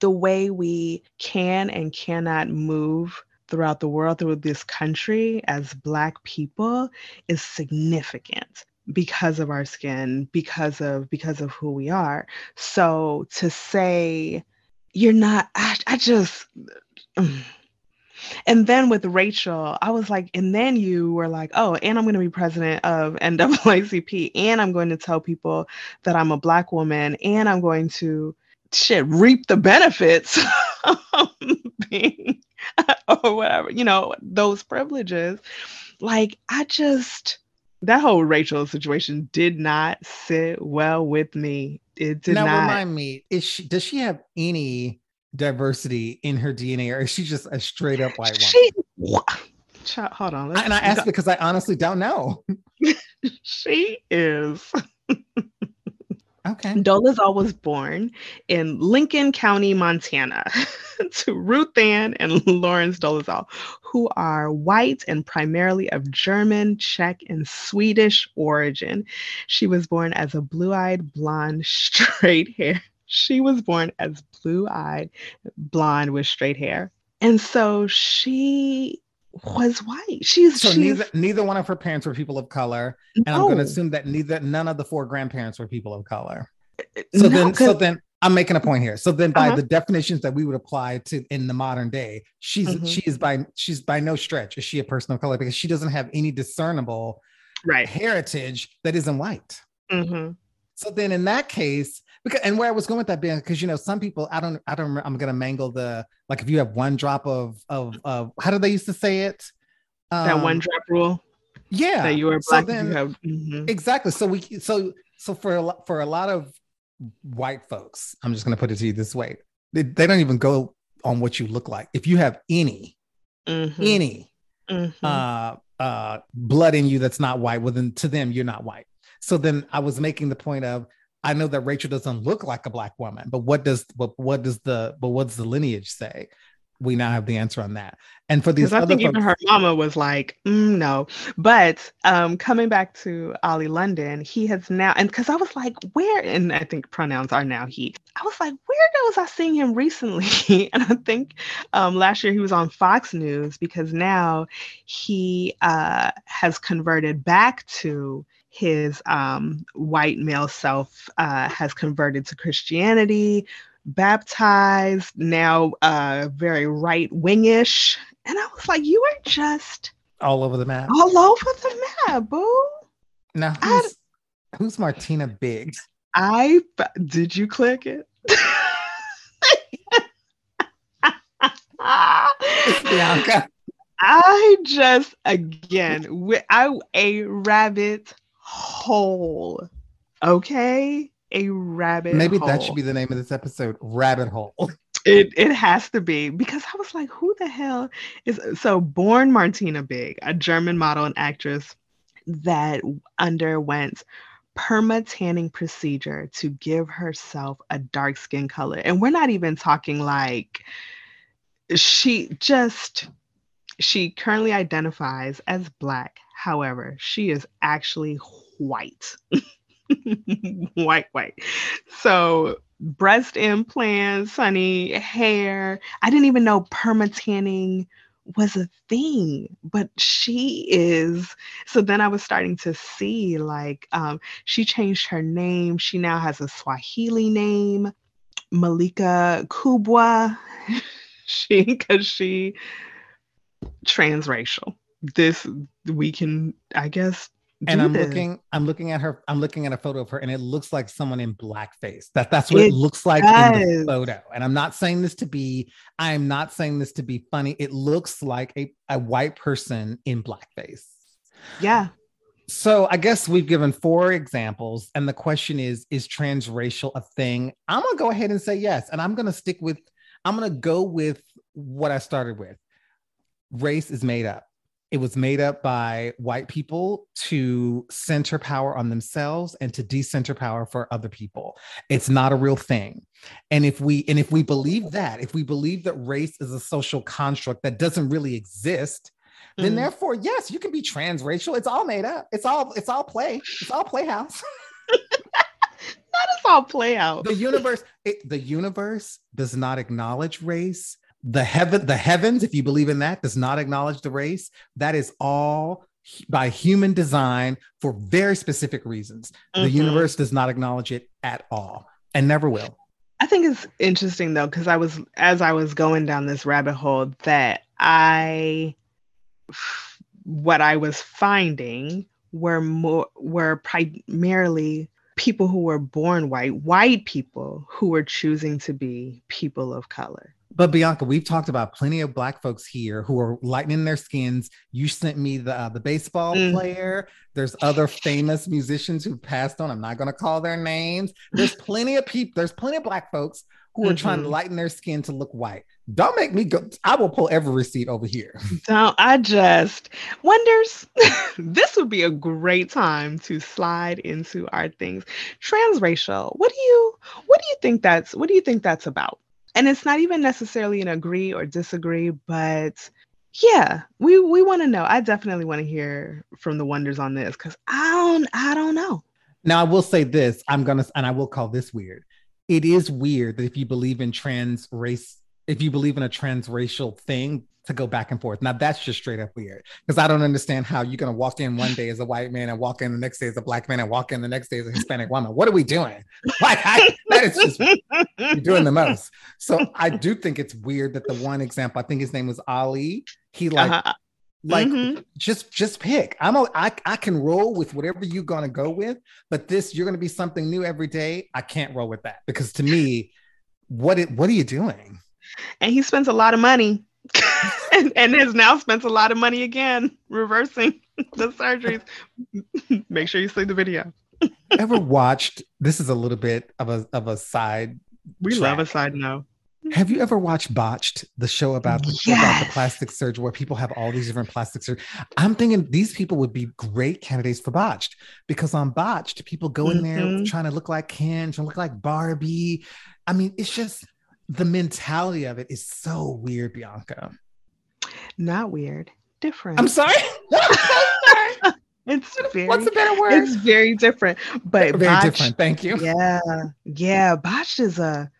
The way we can and cannot move throughout the world, through this country as Black people is significant because of our skin because of because of who we are. So to say you're not i, I just and then with rachel i was like and then you were like oh and i'm going to be president of naacp and i'm going to tell people that i'm a black woman and i'm going to shit reap the benefits being or whatever, you know, those privileges. Like I just that whole Rachel situation did not sit well with me. It did now, not. remind me, is she does she have any diversity in her DNA, or is she just a straight up white woman? She, hold on. and I ask because I honestly don't know. she is. Okay. Dolezal was born in Lincoln County, Montana, to Ruth Ann and Lawrence Dolezal, who are white and primarily of German, Czech, and Swedish origin. She was born as a blue eyed blonde, straight hair. She was born as blue eyed blonde with straight hair. And so she was white. She's so she's, neither neither one of her parents were people of color, and I'm going to assume that neither none of the four grandparents were people of color. So no, then, so then I'm making a point here. So then, by uh-huh. the definitions that we would apply to in the modern day, she's mm-hmm. she is by she's by no stretch is she a person of color because she doesn't have any discernible right heritage that isn't white. Mm-hmm. So then, in that case, because and where I was going with that being because you know some people I don't I don't I'm gonna mangle the like if you have one drop of of of how do they used to say it um, that one um, drop rule yeah that you were black so then, you have, mm-hmm. exactly so we so so for a lot for a lot of white folks I'm just gonna put it to you this way they, they don't even go on what you look like if you have any mm-hmm. any mm-hmm. uh uh blood in you that's not white well then to them you're not white so then I was making the point of I know that Rachel doesn't look like a black woman, but what does what what does the but what's the lineage say? We now have the answer on that. And for these, I think folks, even her mama was like, mm, no. But um, coming back to Oli London, he has now, and because I was like, where? And I think pronouns are now he. I was like, where was I seeing him recently? and I think um, last year he was on Fox News because now he uh, has converted back to his um, white male self uh, has converted to Christianity, baptized, now uh, very right wingish. And I was like, you are just all over the map. All over the map, boo. Now, who's, I, who's Martina Biggs? I did you click it? Bianca. I just again, I a rabbit hole. Okay? A rabbit Maybe hole. that should be the name of this episode Rabbit Hole. It, it has to be because I was like, who the hell is so born Martina Big, a German model and actress that underwent perma tanning procedure to give herself a dark skin color. And we're not even talking like she just she currently identifies as black. However, she is actually white. white, white. So breast implants, honey, hair. I didn't even know permatanning was a thing, but she is. So then I was starting to see like um, she changed her name. She now has a Swahili name, Malaika Kubwa. she because she transracial. This we can, I guess, and I'm this. looking, I'm looking at her, I'm looking at a photo of her, and it looks like someone in blackface. That that's what it, it looks like does. in the photo. And I'm not saying this to be, I am not saying this to be funny. It looks like a, a white person in blackface. Yeah. So I guess we've given four examples, and the question is: Is transracial a thing? I'm gonna go ahead and say yes, and I'm gonna stick with. I'm gonna go with what I started with. Race is made up it was made up by white people to center power on themselves and to decenter power for other people. It's not a real thing. And if we and if we believe that if we believe that race is a social construct that doesn't really exist then mm. therefore yes you can be transracial. It's all made up. It's all it's all play. It's all playhouse. That is all play out. The universe it, the universe does not acknowledge race the heaven the heavens if you believe in that does not acknowledge the race that is all by human design for very specific reasons mm-hmm. the universe does not acknowledge it at all and never will i think it's interesting though because i was as i was going down this rabbit hole that i what i was finding were more were primarily people who were born white, white people who were choosing to be people of color. But Bianca, we've talked about plenty of black folks here who are lightening their skins. You sent me the uh, the baseball mm. player. There's other famous musicians who passed on. I'm not going to call their names. There's plenty of people. There's plenty of black folks who are mm-hmm. trying to mm-hmm. lighten their skin to look white. Don't make me go. I will pull every receipt over here. Don't. I just wonders. this would be a great time to slide into our things. Transracial. What do you What do you think that's What do you think that's about? And it's not even necessarily an agree or disagree, but yeah, we we want to know. I definitely want to hear from the wonders on this because I don't I don't know. Now I will say this: I'm gonna and I will call this weird. It is weird that if you believe in trans race, if you believe in a transracial thing, to go back and forth. Now that's just straight up weird because I don't understand how you're gonna walk in one day as a white man and walk in the next day as a black man and walk in the next day as a Hispanic woman. What are we doing? Like I, that is just you're doing the most. So I do think it's weird that the one example I think his name was Oli. He like. Uh-huh. Like mm-hmm. just just pick. I'm a, I, I can roll with whatever you're gonna go with, but this you're gonna be something new every day. I can't roll with that because to me, what it what are you doing? And he spends a lot of money and, and has now spent a lot of money again reversing the surgeries. Make sure you see the video. Ever watched? This is a little bit of a of a side. We track. love a side note. Have you ever watched Botched, the show about the, yes. about the plastic surgery, where people have all these different plastic surgery? I'm thinking these people would be great candidates for Botched because on Botched, people go in mm-hmm. there trying to look like Ken, trying to look like Barbie. I mean, it's just the mentality of it is so weird, Bianca. Not weird, different. I'm sorry. it's very, what's a better word? It's very different, but very different. Thank you. Yeah, yeah. Botched is a,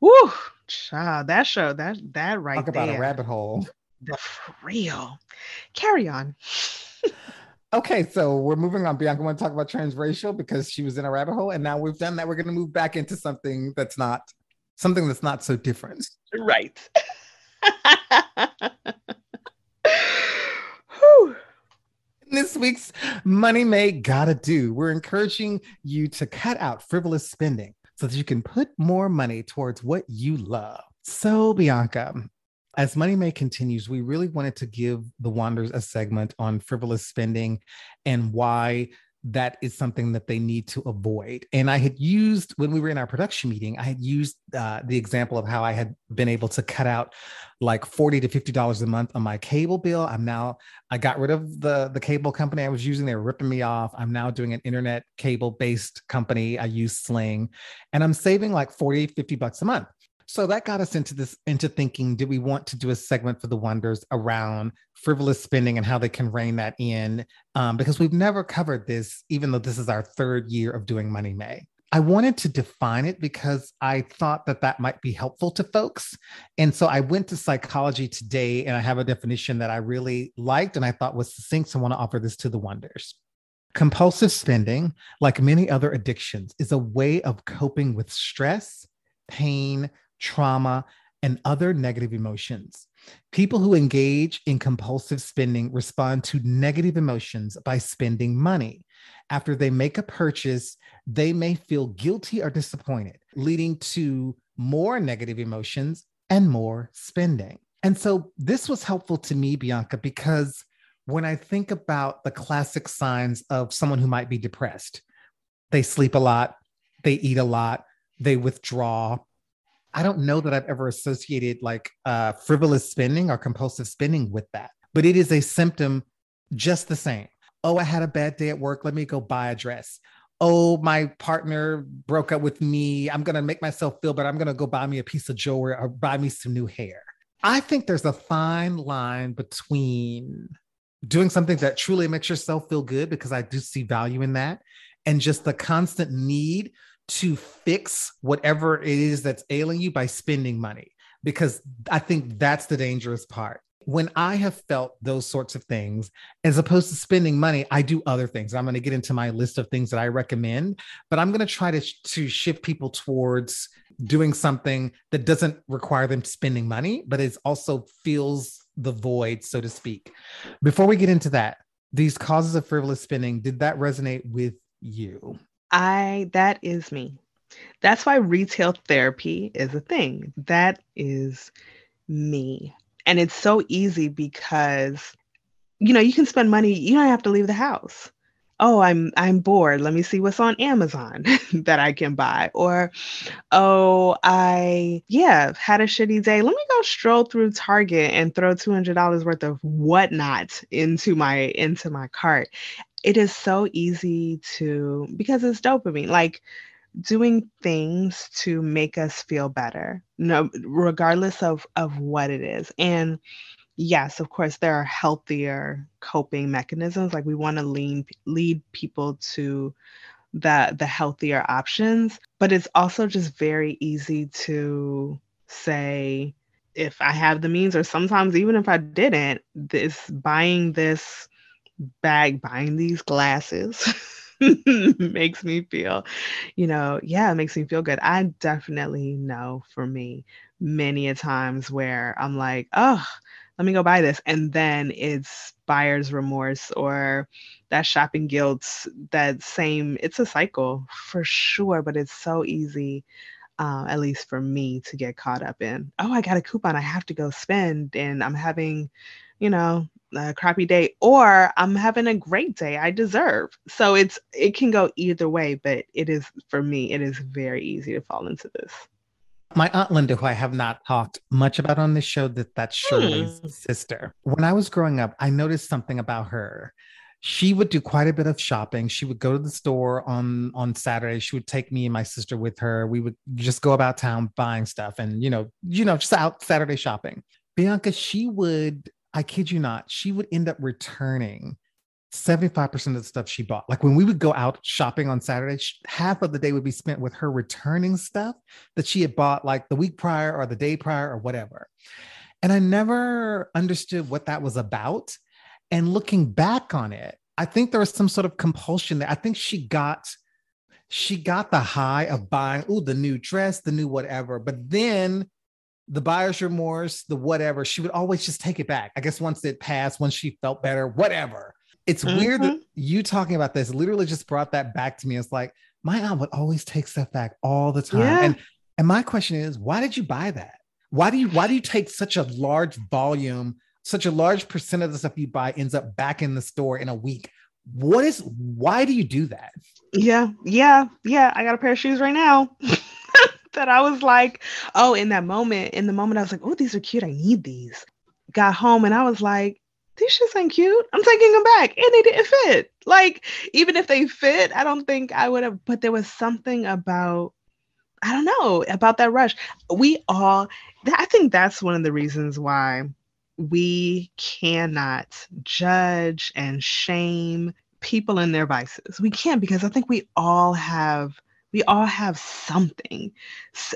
whoo, child. That show, that that right Talk about a rabbit hole. The for real. Carry on. Okay, so we're moving on. Bianca want to talk about transracial because she was in a rabbit hole, and now we've done that. We're going to move back into something that's not something that's not so different. Right. this week's Money May Gotta Do, we're encouraging you to cut out frivolous spending so that you can put more money towards what you love. So, Bianca, as Money May continues, we really wanted to give the Wanderers a segment on frivolous spending and why that is something that they need to avoid. And I had used, when we were in our production meeting, I had used uh, the example of how I had been able to cut out like 40 to $50 a month on my cable bill. I'm now, I got rid of the, the cable company I was using. They were ripping me off. I'm now doing an internet cable based company. I use Sling and I'm saving like 40, 50 bucks a month. So that got us into this into thinking, do we want to do a segment for the wonders around frivolous spending and how they can rein that in? Um, because we've never covered this, even though this is our third year of doing Money May. I wanted to define it because I thought that that might be helpful to folks. And so I went to Psychology Today and I have a definition that I really liked and I thought was succinct. So I want to offer this to the wonders. Compulsive spending, like many other addictions, is a way of coping with stress, pain, trauma, and other negative emotions. People who engage in compulsive spending respond to negative emotions by spending money. After they make a purchase, they may feel guilty or disappointed, leading to more negative emotions and more spending. And so this was helpful to me, Bianca, because when I think about the classic signs of someone who might be depressed, they sleep a lot, they eat a lot, they withdraw, I don't know that I've ever associated like uh, frivolous spending or compulsive spending with that, but it is a symptom just the same. Oh, I had a bad day at work. Let me go buy a dress. Oh, my partner broke up with me. I'm going to make myself feel better. I'm going to go buy me a piece of jewelry or buy me some new hair. I think there's a fine line between doing something that truly makes yourself feel good, because I do see value in that, and just the constant need to fix whatever it is that's ailing you by spending money because I think that's the dangerous part. When I have felt those sorts of things, as opposed to spending money, I do other things. I'm going to get into my list of things that I recommend, but I'm going to try to, to shift people towards doing something that doesn't require them spending money, but it also fills the void, so to speak. Before we get into that, these causes of frivolous spending, did that resonate with you? I that is me. That's why retail therapy is a thing. That is me. And it's so easy because you know, you can spend money, you don't have to leave the house. Oh, I'm I'm bored. Let me see what's on Amazon that I can buy. Or oh, I yeah, had a shitty day. Let me go stroll through Target and throw $200 worth of whatnot into my into my cart. It is so easy to because it's dopamine. Like doing things to make us feel better no regardless of of what it is and yes of course there are healthier coping mechanisms like we want to lean lead people to the the healthier options but it's also just very easy to say if i have the means or sometimes even if i didn't this buying this bag buying these glasses makes me feel, you know, yeah, it makes me feel good. I definitely know for me many a times where I'm like, oh, let me go buy this. And then it's buyer's remorse or that shopping guilt, that same, it's a cycle for sure, but it's so easy. Uh, at least for me to get caught up in oh i got a coupon i have to go spend and i'm having you know a crappy day or I'm having a great day I deserve. So it's it can go either way, but it is for me it is very easy to fall into this. My aunt Linda, who I have not talked much about on this show, that that's Shirley's hmm. sister. When I was growing up, I noticed something about her. She would do quite a bit of shopping. She would go to the store on on Saturday. She would take me and my sister with her. We would just go about town buying stuff, and you know, you know, just out Saturday shopping. Bianca, she would I kid you not, she would end up returning 75% of the stuff she bought. Like when we would go out shopping on Saturday, half of the day would be spent with her returning stuff that she had bought like the week prior or the day prior or whatever. And I never understood what that was about. And looking back on it, I think there was some sort of compulsion there. I think she got she got the high of buying, oh, the new dress, the new whatever. But then the buyer's remorse, the whatever, she would always just take it back. I guess once it passed, once she felt better, whatever. It's mm-hmm. weird that you talking about this literally just brought that back to me. It's like my aunt would always take stuff back all the time. Yeah. And and my question is, why did you buy that? Why do you why do you take such a large volume, such a large percent of the stuff you buy ends up back in the store in a week? What is why do you do that? Yeah, yeah, yeah. I got a pair of shoes right now. that I was like, oh, in that moment, in the moment, I was like, oh, these are cute. I need these. Got home and I was like, these shits ain't cute. I'm taking them back. And they didn't fit. Like, even if they fit, I don't think I would have, but there was something about, I don't know, about that rush. We all, I think that's one of the reasons why we cannot judge and shame people in their vices. We can't because I think we all have we all have something.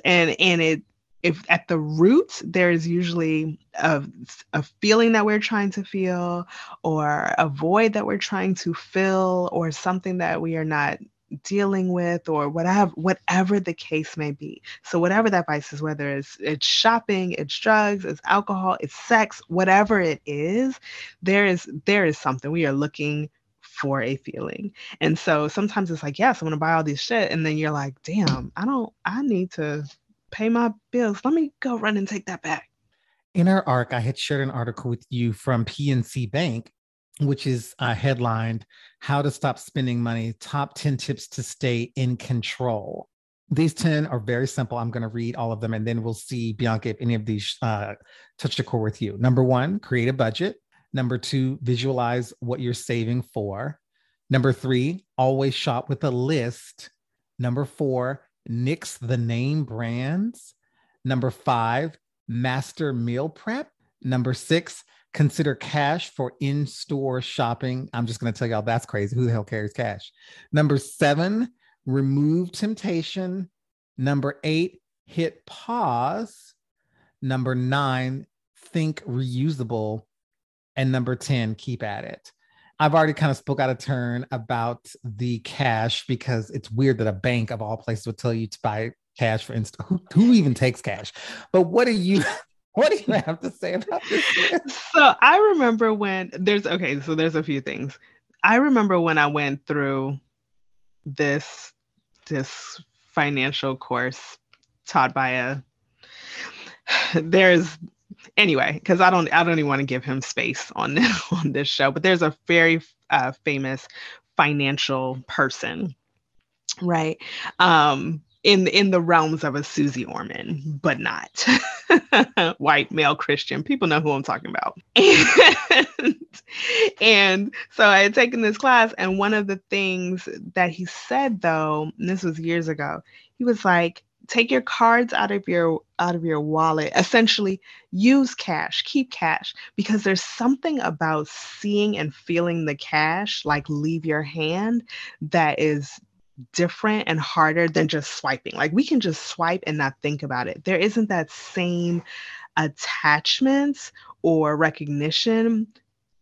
And and it if at the root there's usually a, a feeling that we're trying to feel or a void that we're trying to fill or something that we are not dealing with or whatever whatever the case may be. So whatever that vice is whether it's it's shopping it's drugs it's alcohol it's sex whatever it is there is there is something. We are looking for a feeling. And so sometimes it's like, yes, I'm gonna buy all this shit. And then you're like, damn, I don't, I need to pay my bills. Let me go run and take that back. In our arc, I had shared an article with you from PNC Bank, which is uh, headlined How to Stop Spending Money Top 10 Tips to Stay in Control. These 10 are very simple. I'm going to read all of them and then we'll see, Bianca, if any of these uh, touch the core with you. Number one, create a budget. Number two, visualize what you're saving for. Number three, always shop with a list. Number four, nix the name brands. Number five, master meal prep. Number six, consider cash for in store shopping. I'm just going to tell y'all that's crazy. Who the hell carries cash? Number seven, remove temptation. Number eight, hit pause. Number nine, think reusable. And number 10, keep at it. I've already kind of spoke out of turn about the cash because it's weird that a bank of all places would tell you to buy cash for instance. Who, who even takes cash? But what do you what do you have to say about this? So I remember when there's okay, so there's a few things. I remember when I went through this this financial course taught by a there's anyway because i don't i don't even want to give him space on this on this show but there's a very uh, famous financial person right um in in the realms of a Susie Orman, but not white male Christian. People know who I'm talking about. And, and so I had taken this class, and one of the things that he said though, this was years ago, he was like, take your cards out of your out of your wallet essentially use cash keep cash because there's something about seeing and feeling the cash like leave your hand that is different and harder than just swiping. Like we can just swipe and not think about it. There isn't that same attachment or recognition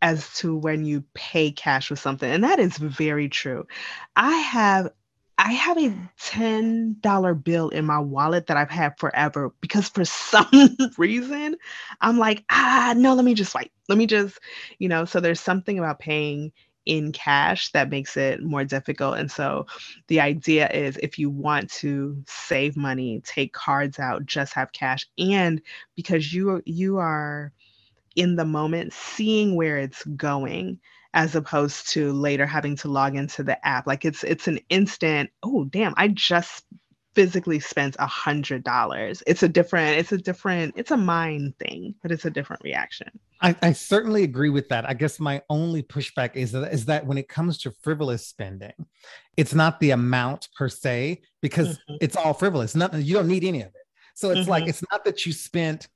as to when you pay cash with something. And that is very true. I have I have a $10 bill in my wallet that I've had forever because for some reason I'm like, ah, no, let me just swipe. Let me just, you know, so there's something about paying in cash that makes it more difficult. And so the idea is if you want to save money, take cards out, just have cash. And because you you are in the moment seeing where it's going as opposed to later having to log into the app like it's it's an instant oh damn i just physically spent a hundred dollars. It's a different it's a different it's a mind thing but it's a different reaction. I, I, certainly agree with that. I guess my only pushback is that is that when it comes to frivolous spending it's not the amount per se because mm-hmm. it's all frivolous. Nothing you don't need any of it. So it's mm-hmm. like it's not that you spent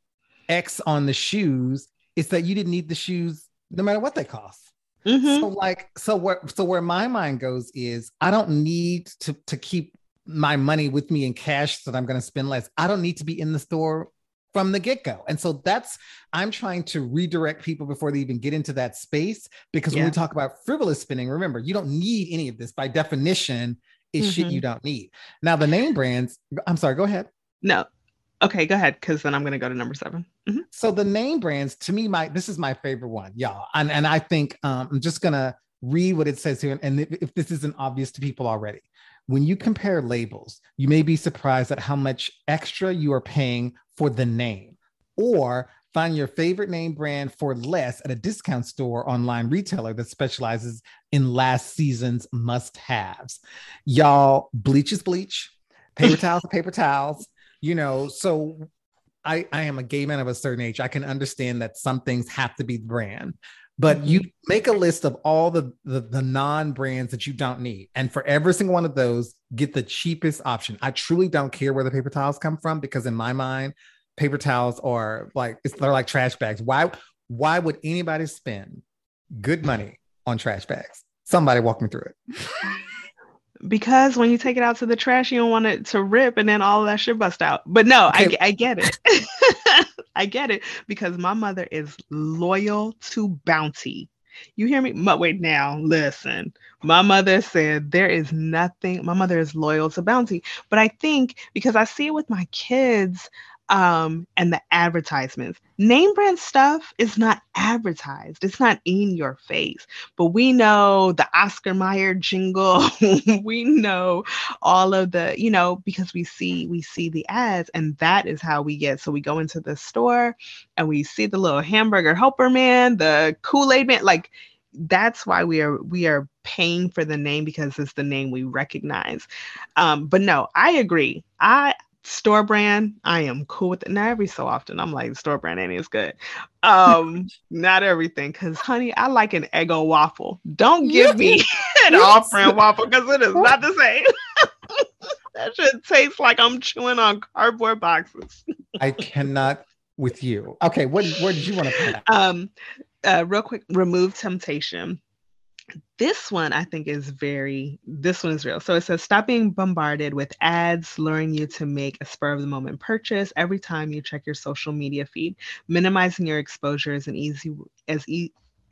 x on the shoes it's that you didn't need the shoes no matter what they cost mm-hmm. so like so where so where my mind goes is i don't need to to keep my money with me in cash that I'm going to spend less. I don't need to be in the store from the get go. And so that's, I'm trying to redirect people before they even get into that space. Because yeah. when we talk about frivolous spending, remember, you don't need any of this by definition, is mm-hmm. shit you don't need. Now, the name brands, I'm sorry, go ahead. No. Okay, go ahead, because then I'm going to go to number 7 mm-hmm. So the name brands, to me, my this is my favorite one, y'all. And, and I think um, I'm just going to read what it says here. And if, this isn't obvious to people already, when you compare labels, you may be surprised at how much extra you are paying for the name, or find your favorite name brand for less at a discount store online retailer that specializes in last season's must haves. Y'all, bleach is bleach, paper towels are paper towels, you know. So I, I am a gay man of a certain age. I can understand that some things have to be brand, but you mm-hmm. make a list of all the, the, the non brands that you don't need and for every single one of those get the cheapest option i truly don't care where the paper towels come from because in my mind paper towels are like it's they're like trash bags why why would anybody spend good money on trash bags somebody walk me through it because when you take it out to the trash, you don't want it to rip and then all that shit bust out. But no, okay. I, I get it. I get it because my mother is loyal to Bounty. You hear me? But wait, now listen. My mother said there is nothing. My mother is loyal to Bounty, but I think because I see it with my kids, um, and the advertisements. Name brand stuff is not advertised, it's not in your face. But we know the Oscar Mayer jingle, we know all of the, you know, because we see we see the ads, and that is how we get. So we go into the store and we see the little hamburger helper man, the Kool-Aid man, like that's why we are we are paying for the name because it's the name we recognize um, but no i agree i store brand, I am cool with it. Not every so often, I'm like, store brand ain't as good. Um, not everything, because honey, I like an Eggo waffle. Don't give me an off brand waffle because it is not the same. that should taste like I'm chewing on cardboard boxes. I cannot with you. Okay, what where did you want to put Um, uh, real quick, remove temptation this one I think is very, this one is real. So it says, stop being bombarded with ads luring you to make a spur of the moment purchase every time you check your social media feed. Minimizing your exposure is an easy, as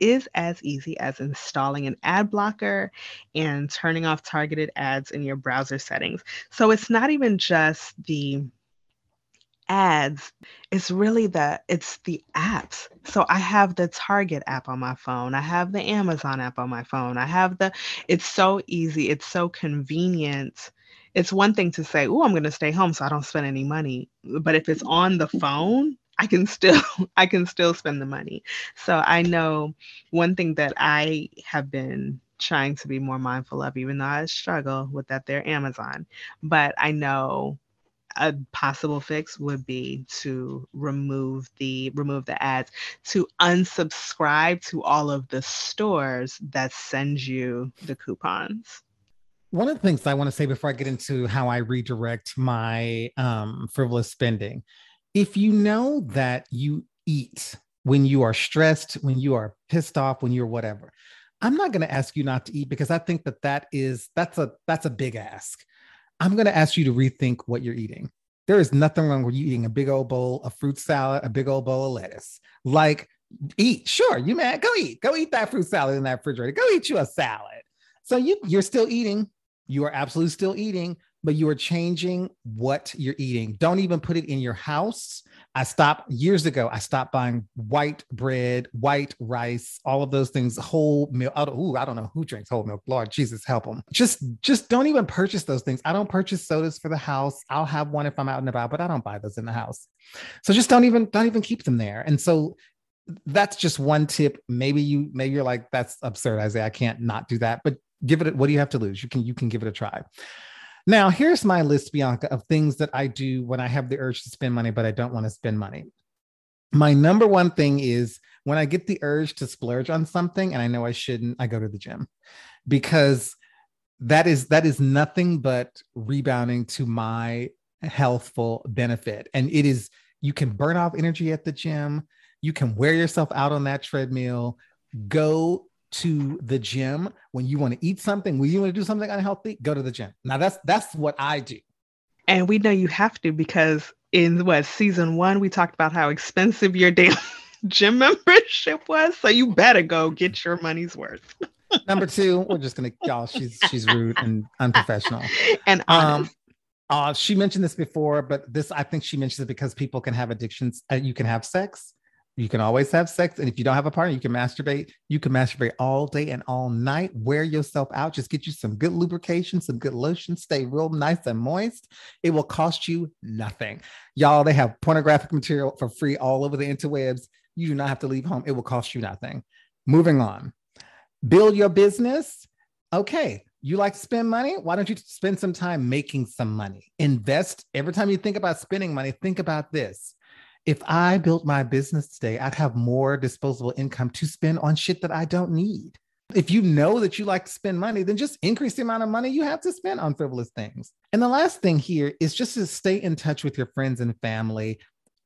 is as easy as installing an ad blocker and turning off targeted ads in your browser settings. So it's not even just the ads it's really the it's the apps so i have the target app on my phone i have the amazon app on my phone i have the it's so easy it's so convenient it's one thing to say, "Oh, I'm going to stay home so I don't spend any money." But if it's on the phone, I can still I can still spend the money. So I know one thing that I have been trying to be more mindful of, even though I struggle with that there Amazon. But I know a possible fix would be to remove the remove the ads to unsubscribe to all of the stores that send you the coupons. One of the things i want to say before i get into how i redirect my um, frivolous spending if you know that you eat when you are stressed when you are pissed off when you're whatever i'm not going to ask you not to eat because i think that that is that's a that's a big ask I'm going to ask you to rethink what you're eating. There is nothing wrong with you eating a big old bowl of fruit salad, a big old bowl of lettuce. Like, eat, sure, you man, go eat, go eat that fruit salad in that refrigerator. Go eat you a salad. So you you're still eating. You are absolutely still eating, but you are changing what you're eating. Don't even put it in your house. I stopped years ago. I stopped buying white bread, white rice, all of those things, whole milk. Ooh, I don't know who drinks whole milk. Lord Jesus, help them. Just, just don't even purchase those things. I don't purchase sodas for the house. I'll have one if I'm out and about, but I don't buy those in the house. So just don't even, don't even keep them there. And so that's just one tip. Maybe you, maybe you're like, that's absurd, Isaiah. I can't not do that. But give it. What do you have to lose? You can, you can give it a try. Now, here's my list, Bianca, of things that I do when I have the urge to spend money, but I don't want to spend money. My number one thing is when I get the urge to splurge on something and I know I shouldn't, I go to the gym because that is that is nothing but rebounding to my healthful benefit. And it is you can burn off energy at the gym, you can wear yourself out on that treadmill, go to the gym when you want to eat something, when you want to do something unhealthy, go to the gym. Now that's that's what I do. And we know you have to because in what season one we talked about how expensive your damn gym membership was. So you better go get your money's worth. Number two, we're just gonna y'all. She's she's rude and unprofessional. And um, uh, she mentioned this before, but this I think she mentions it because people can have addictions. Uh, you can have sex you can always have sex. And if you don't have a partner, you can masturbate. You can masturbate all day and all night. Wear yourself out. Just get you some good lubrication, some good lotion. Stay real nice and moist. It will cost you nothing. Y'all, they have pornographic material for free all over the interwebs. You do not have to leave home. It will cost you nothing. Moving on. Build your business. Okay. You like to spend money? Why don't you spend some time making some money? Invest. Every time you think about spending money, think about this if I built my business today, I'd have more disposable income to spend on shit that I don't need. If you know that you like to spend money, then just increase the amount of money you have to spend on frivolous things. And the last thing here is just to stay in touch with your friends and family.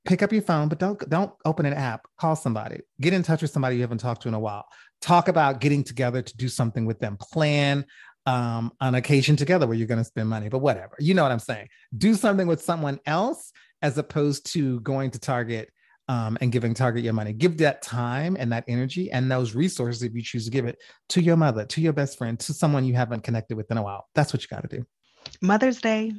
Pick up your phone, but don't don't open an app. Call somebody. Get in touch with somebody you haven't talked to in a while. Talk about getting together to do something with them. Plan um, an occasion together where you're going to spend money, but whatever. You know what I'm saying. Do something with someone else as opposed to going to Target um, and giving Target your money. Give that time and that energy and those resources, if you choose to give it, to your mother, to your best friend, to someone you haven't connected with in a while. That's what you got to do. Mother's Day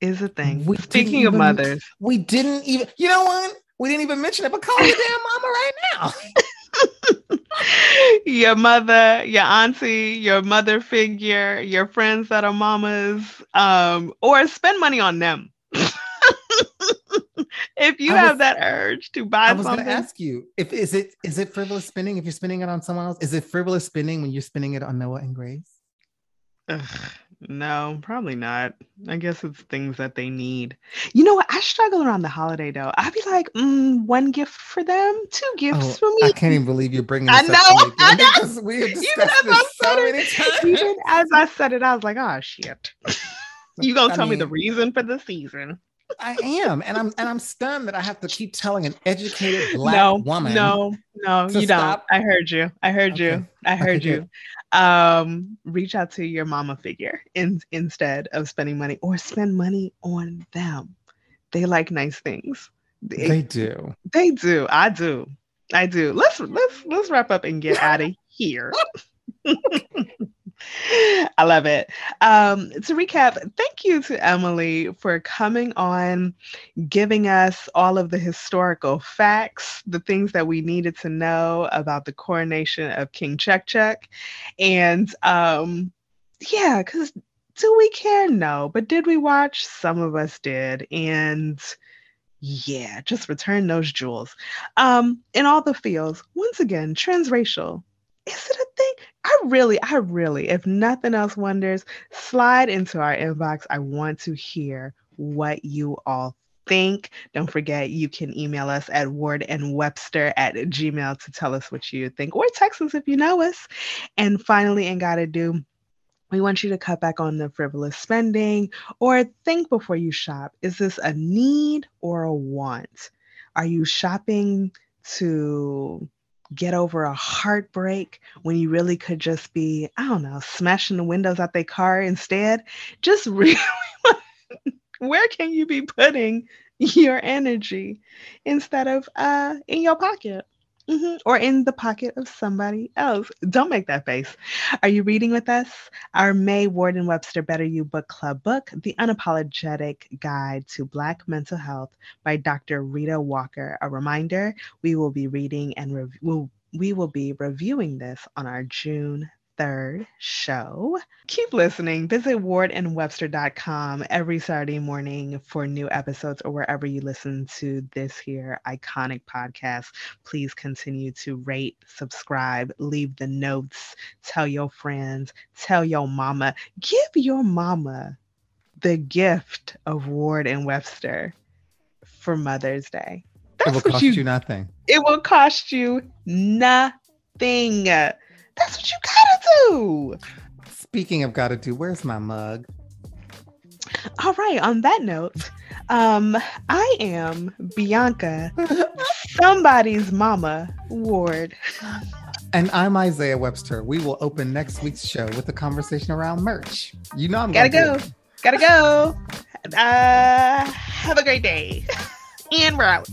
is a thing. We Speaking even, of mothers, we didn't even, you know what? We didn't even mention it, but call your damn mama right now. your mother, your auntie, your mother figure, your friends that are mamas, um, or spend money on them if you was, have that urge to buy I was going to ask you if is it is it frivolous spending if you're spending it on someone else? Is it frivolous spending when you're spending it on Noah and Grace? Ugh, no, probably not. I guess it's things that they need. You know what? I struggle around the holiday though. I'd be like, mm, one gift for them, two gifts oh, for me. I can't even believe you're bringing. I know. I know. We have discussed this so many times. Even as I said it, I was like, oh shit. you gonna I tell mean, me the reason for the season? I am, and I'm and I'm stunned that I have to keep telling an educated black no, woman. No, no, you stop. don't. I heard you. I heard okay. you. I heard okay, you. Um, reach out to your mama figure in, instead of spending money, or spend money on them. They like nice things. They, they do. They do. I do. I do. Let's let's let's wrap up and get out of here. I love it. Um, to recap, thank you to Emily for coming on, giving us all of the historical facts, the things that we needed to know about the coronation of King Chuk. And um, yeah, because do we care? No. But did we watch? Some of us did. And yeah, just return those jewels. Um, in all the Feels, once again, transracial. Is it a thing? I really, I really, if nothing else wonders, slide into our inbox. I want to hear what you all think. Don't forget, you can email us at Ward and Webster at gmail to tell us what you think, or text us if you know us. And finally, and gotta do, we want you to cut back on the frivolous spending or think before you shop. Is this a need or a want? Are you shopping to get over a heartbreak when you really could just be, I don't know, smashing the windows out their car instead? Just really, where can you be putting your energy instead of uh, in your pocket? Mm-hmm. Or in the pocket of somebody else. Don't make that face. Are you reading with us? Our May Ward and Webster Better You Book Club book, The Unapologetic Guide to Black Mental Health by Dr. Rheeda Walker. A reminder, we will be reading and rev- we'll, we will be reviewing this on our June third show. Keep listening. Visit wardandwebster.com every Saturday morning for new episodes or wherever you listen to this here iconic podcast. Please continue to rate, subscribe, leave the notes, tell your friends, tell your mama, give your mama the gift of Ward and Webster for Mother's Day. That's it will cost you, you nothing. It will cost you nothing. That's what you gotta do. Speaking of gotta do, where's my mug? All right, on that note, um, I am Bianca, somebody's mama, Ward. And I'm Isaiah Webster. We will open next week's show with a conversation around merch. You know I'm gotta go. Gotta go. Uh, have a great day. and we're out.